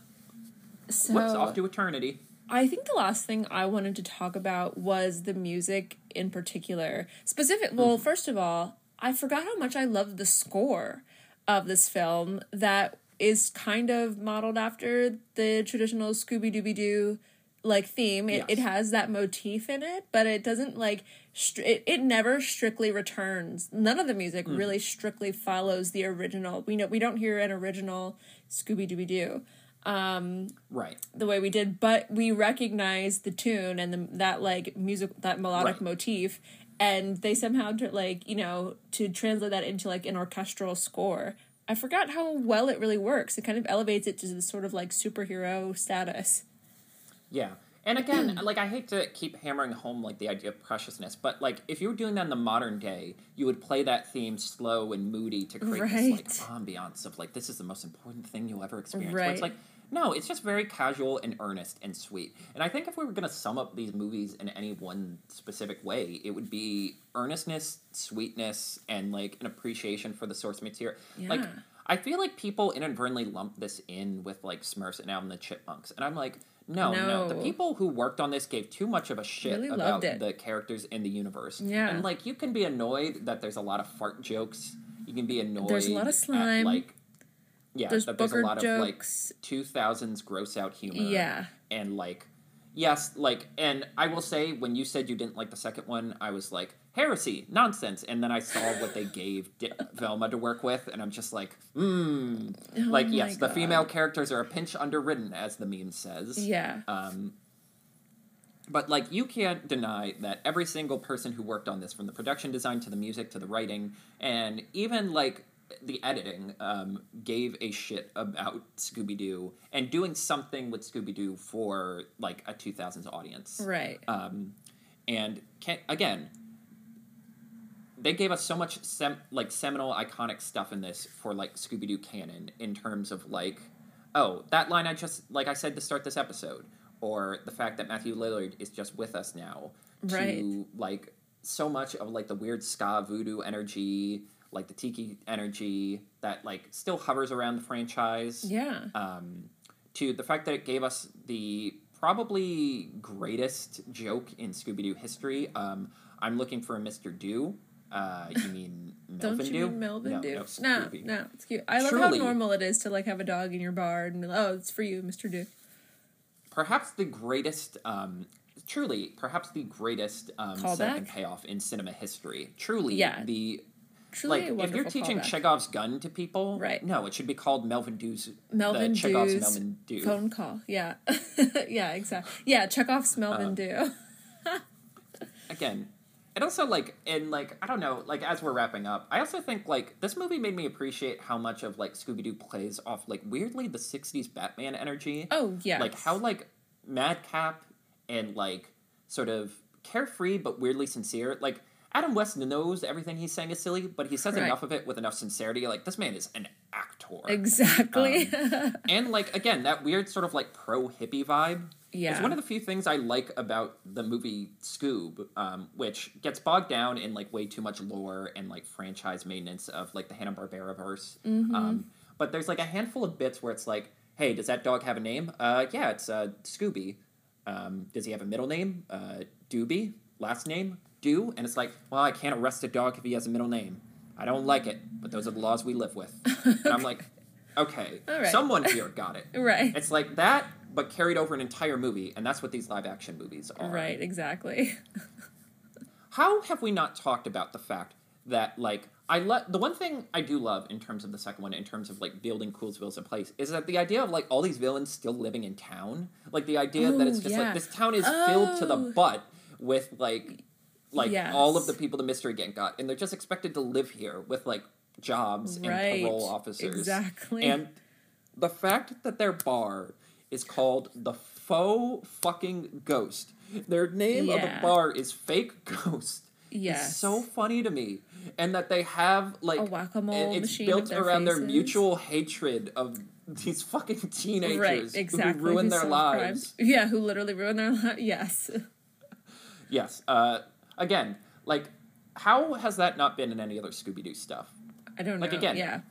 so Whoops, off to eternity. I think the last thing I wanted to talk about was the music in particular. Specific, well, mm-hmm. first of all, I forgot how much I loved the score of this film that is kind of modeled after the traditional Scooby Dooby Doo like theme. It, it has that motif in it, but it doesn't like str- it, it never strictly returns. None of the music mm-hmm. really strictly follows the original. We know we don't hear an original Scooby Dooby Doo Um, right. the way we did, but we recognize the tune and the, that like music, that melodic Right. motif, and they somehow like you know to translate that into like an orchestral score. I forgot how well it really works. It kind of elevates it to this sort of like superhero status. Yeah. And again, *clears throat* like I hate to keep hammering home like the idea of preciousness, but like if you were doing that in the modern day, you would play that theme slow and moody to create this like ambiance of like this is the most important thing you'll ever experience. Where it's Right. like no, it's just very casual and earnest and sweet. And I think if we were gonna sum up these movies in any one specific way, it would be earnestness, sweetness, and like an appreciation for the source material. Yeah. Like I feel like people inadvertently lump this in with like Smurfs and Alvin the Chipmunks, and I'm like, no, no, The people who worked on this gave too much of a shit Really about the characters in the universe. Yeah. and like you can be annoyed that there's a lot of fart jokes. You can be annoyed. There's a lot of at, slime. like, yeah, There's there's a lot jokes. of like two thousands gross out humor. Yeah. and like yes, like and I will say when you said you didn't like the second one, I was like heresy, nonsense, and then I saw what they gave D- Velma to work with, and I'm just like, hmm, like Oh my yes, the female characters are a pinch underwritten, as the meme says. Yeah. Um, but like you can't deny that every single person who worked on this, from the production design to the music to the writing, and even like the editing, um, gave a shit about Scooby Doo and doing something with Scooby Doo for like a 2000s audience. right. Um, and can, again, they gave us so much sem- like seminal, iconic stuff in this for like Scooby Doo canon in terms of like, oh, that line I just like I said to start this episode, or the fact that Matthew Lillard is just with us now, Right. to like so much of like the weird ska voodoo energy, like the tiki energy that like still hovers around the franchise yeah. um, to the fact that it gave us the probably greatest joke in Scooby Doo history. Um, I'm looking for a Mr. Doo. Uh, you *laughs* mean Melvin Don't you Doo? mean Melvin no, do? No, No, no, it's cute. I love how normal it is to like have a dog in your bar and oh, it's for you, Mister Doo. Perhaps the greatest, um, truly, perhaps the greatest um, second payoff in cinema history. Truly, Yeah. the Truly, like if you're teaching callback. Chekhov's gun to people, Right. No, it should be called Melvin Doo's Melvin the Chekhov's Doo's Melvin Doo. phone call. Yeah, *laughs* yeah, exactly. Yeah, Chekhov's Melvin uh, Doo. *laughs* again and also like and like i don't know like as we're wrapping up i also think like this movie made me appreciate how much of like scooby-doo plays off like weirdly the 60s batman energy Oh yeah, like how like madcap and like sort of carefree but weirdly sincere like adam west knows everything he's saying is silly but he says Right. enough of it with enough sincerity like this man is an actor exactly. Um, *laughs* and like again that weird sort of like pro hippie vibe Yeah. is one of the few things i like about the movie scoob um, which gets bogged down in like way too much lore and like franchise maintenance of like the hanna-barbera verse Mm-hmm. um, but there's like a handful of bits where it's like hey does that dog have a name uh, yeah it's uh, scooby um, does he have a middle name uh, doobie last name do and it's like well i can't arrest a dog if he has a middle name i don't like it but those are the laws we live with *laughs* and i'm like okay right. someone here got it *laughs* right. it's like that, but carried over an entire movie, and that's what these live action movies are. Right. Exactly. *laughs* How have we not talked about the fact that like I let the one thing I do love in terms of the second one, in terms of like building Coolsville as a place, is that the idea of like all these villains still living in town, like the idea that it's Oh, just yeah. like this town is filled to the Oh. butt with like like Yes. all of the people the mystery gang got, and they're just expected to live here with like jobs Right. and parole officers. Exactly. And the fact that their bar is called the Faux Fucking Ghost. Their name of the bar is Fake Ghost. Yes. It's so funny to me. And that they have like A whack-a-mole it's built their around their mutual hatred of these fucking teenagers right. Exactly. who ruin who their lives. crimes. Yeah. Who literally ruin their lives. *laughs* Yes. Yes. Uh, again, like, how has that not been in any other Scooby Doo stuff? I don't know. Like, again, Yeah.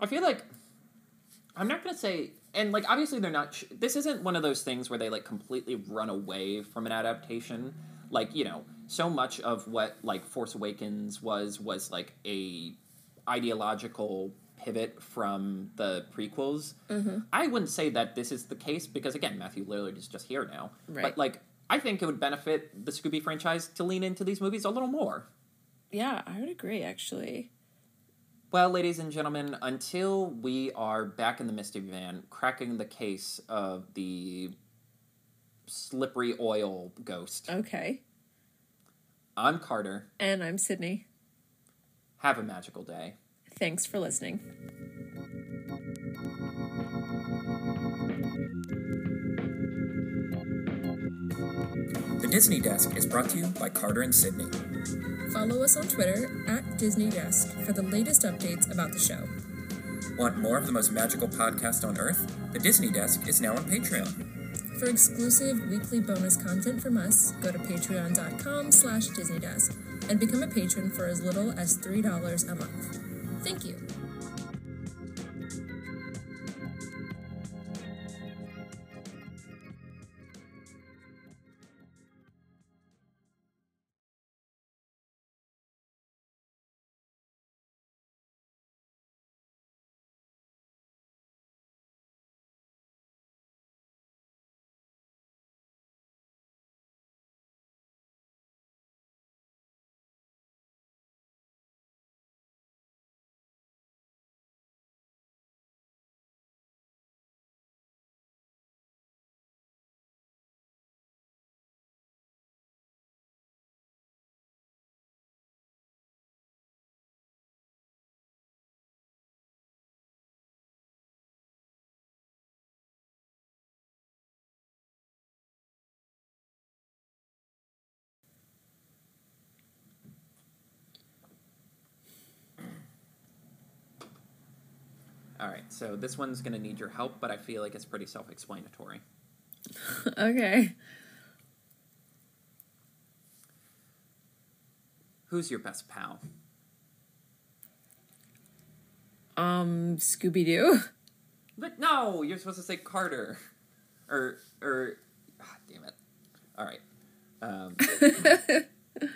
I feel like I'm not gonna say, and like obviously they're not. Sh- this isn't one of those things where they like completely run away from an adaptation. Like you know, so much of what like Force Awakens was was like a ideological pivot from the prequels. Mm-hmm. I wouldn't say that this is the case because again, Matthew Lillard is just here now. Right. But like, I think it would benefit the Scooby franchise to lean into these movies a little more. Yeah. I would agree. Actually. Well, ladies and gentlemen, until we are back in the Misty Van cracking the case of the slippery oil ghost, Okay. I'm Carter. And I'm Sydney. Have a magical day. Thanks for listening. Disney Desk is brought to you by Carter and Sydney. Follow us on Twitter at Disney Desk for the latest updates about the show. Want more of the most magical podcast on earth? The Disney Desk is now on Patreon. For exclusive weekly bonus content from us, go to patreon.com slash disneydesk and become a patron for as little as $3 a month. Thank you. All right, so this one's gonna need your help, but I feel like it's pretty self-explanatory. *laughs* okay. Who's your best pal? Um, Scooby Doo. But no, you're supposed to say Carter, or or. Ah, damn it! All right. Um, *laughs*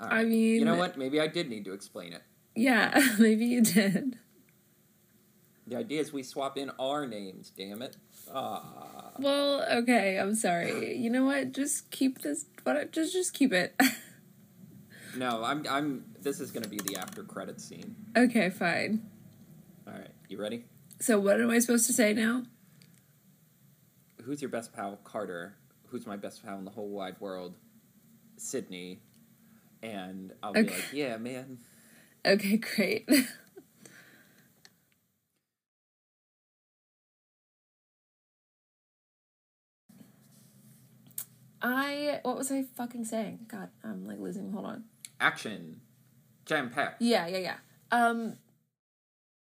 all I mean, you know what? Maybe I did need to explain it. Yeah, *laughs* maybe you did. The idea is we swap in our names. Damn it! Ah. Well, okay, I'm sorry. You know what? Just keep this. What? Just just keep it. *laughs* No, I'm I'm. This is gonna be the after credit scene. okay, fine. All right, you ready? So what am I supposed to say now? Who's your best pal? Carter. Who's my best pal in the whole wide world? Sydney. And I'll be like, yeah, man. Okay, great. *laughs* I what was I fucking saying? God, I'm like losing. Hold on. Action. Jam packed. Yeah, yeah, yeah. Um,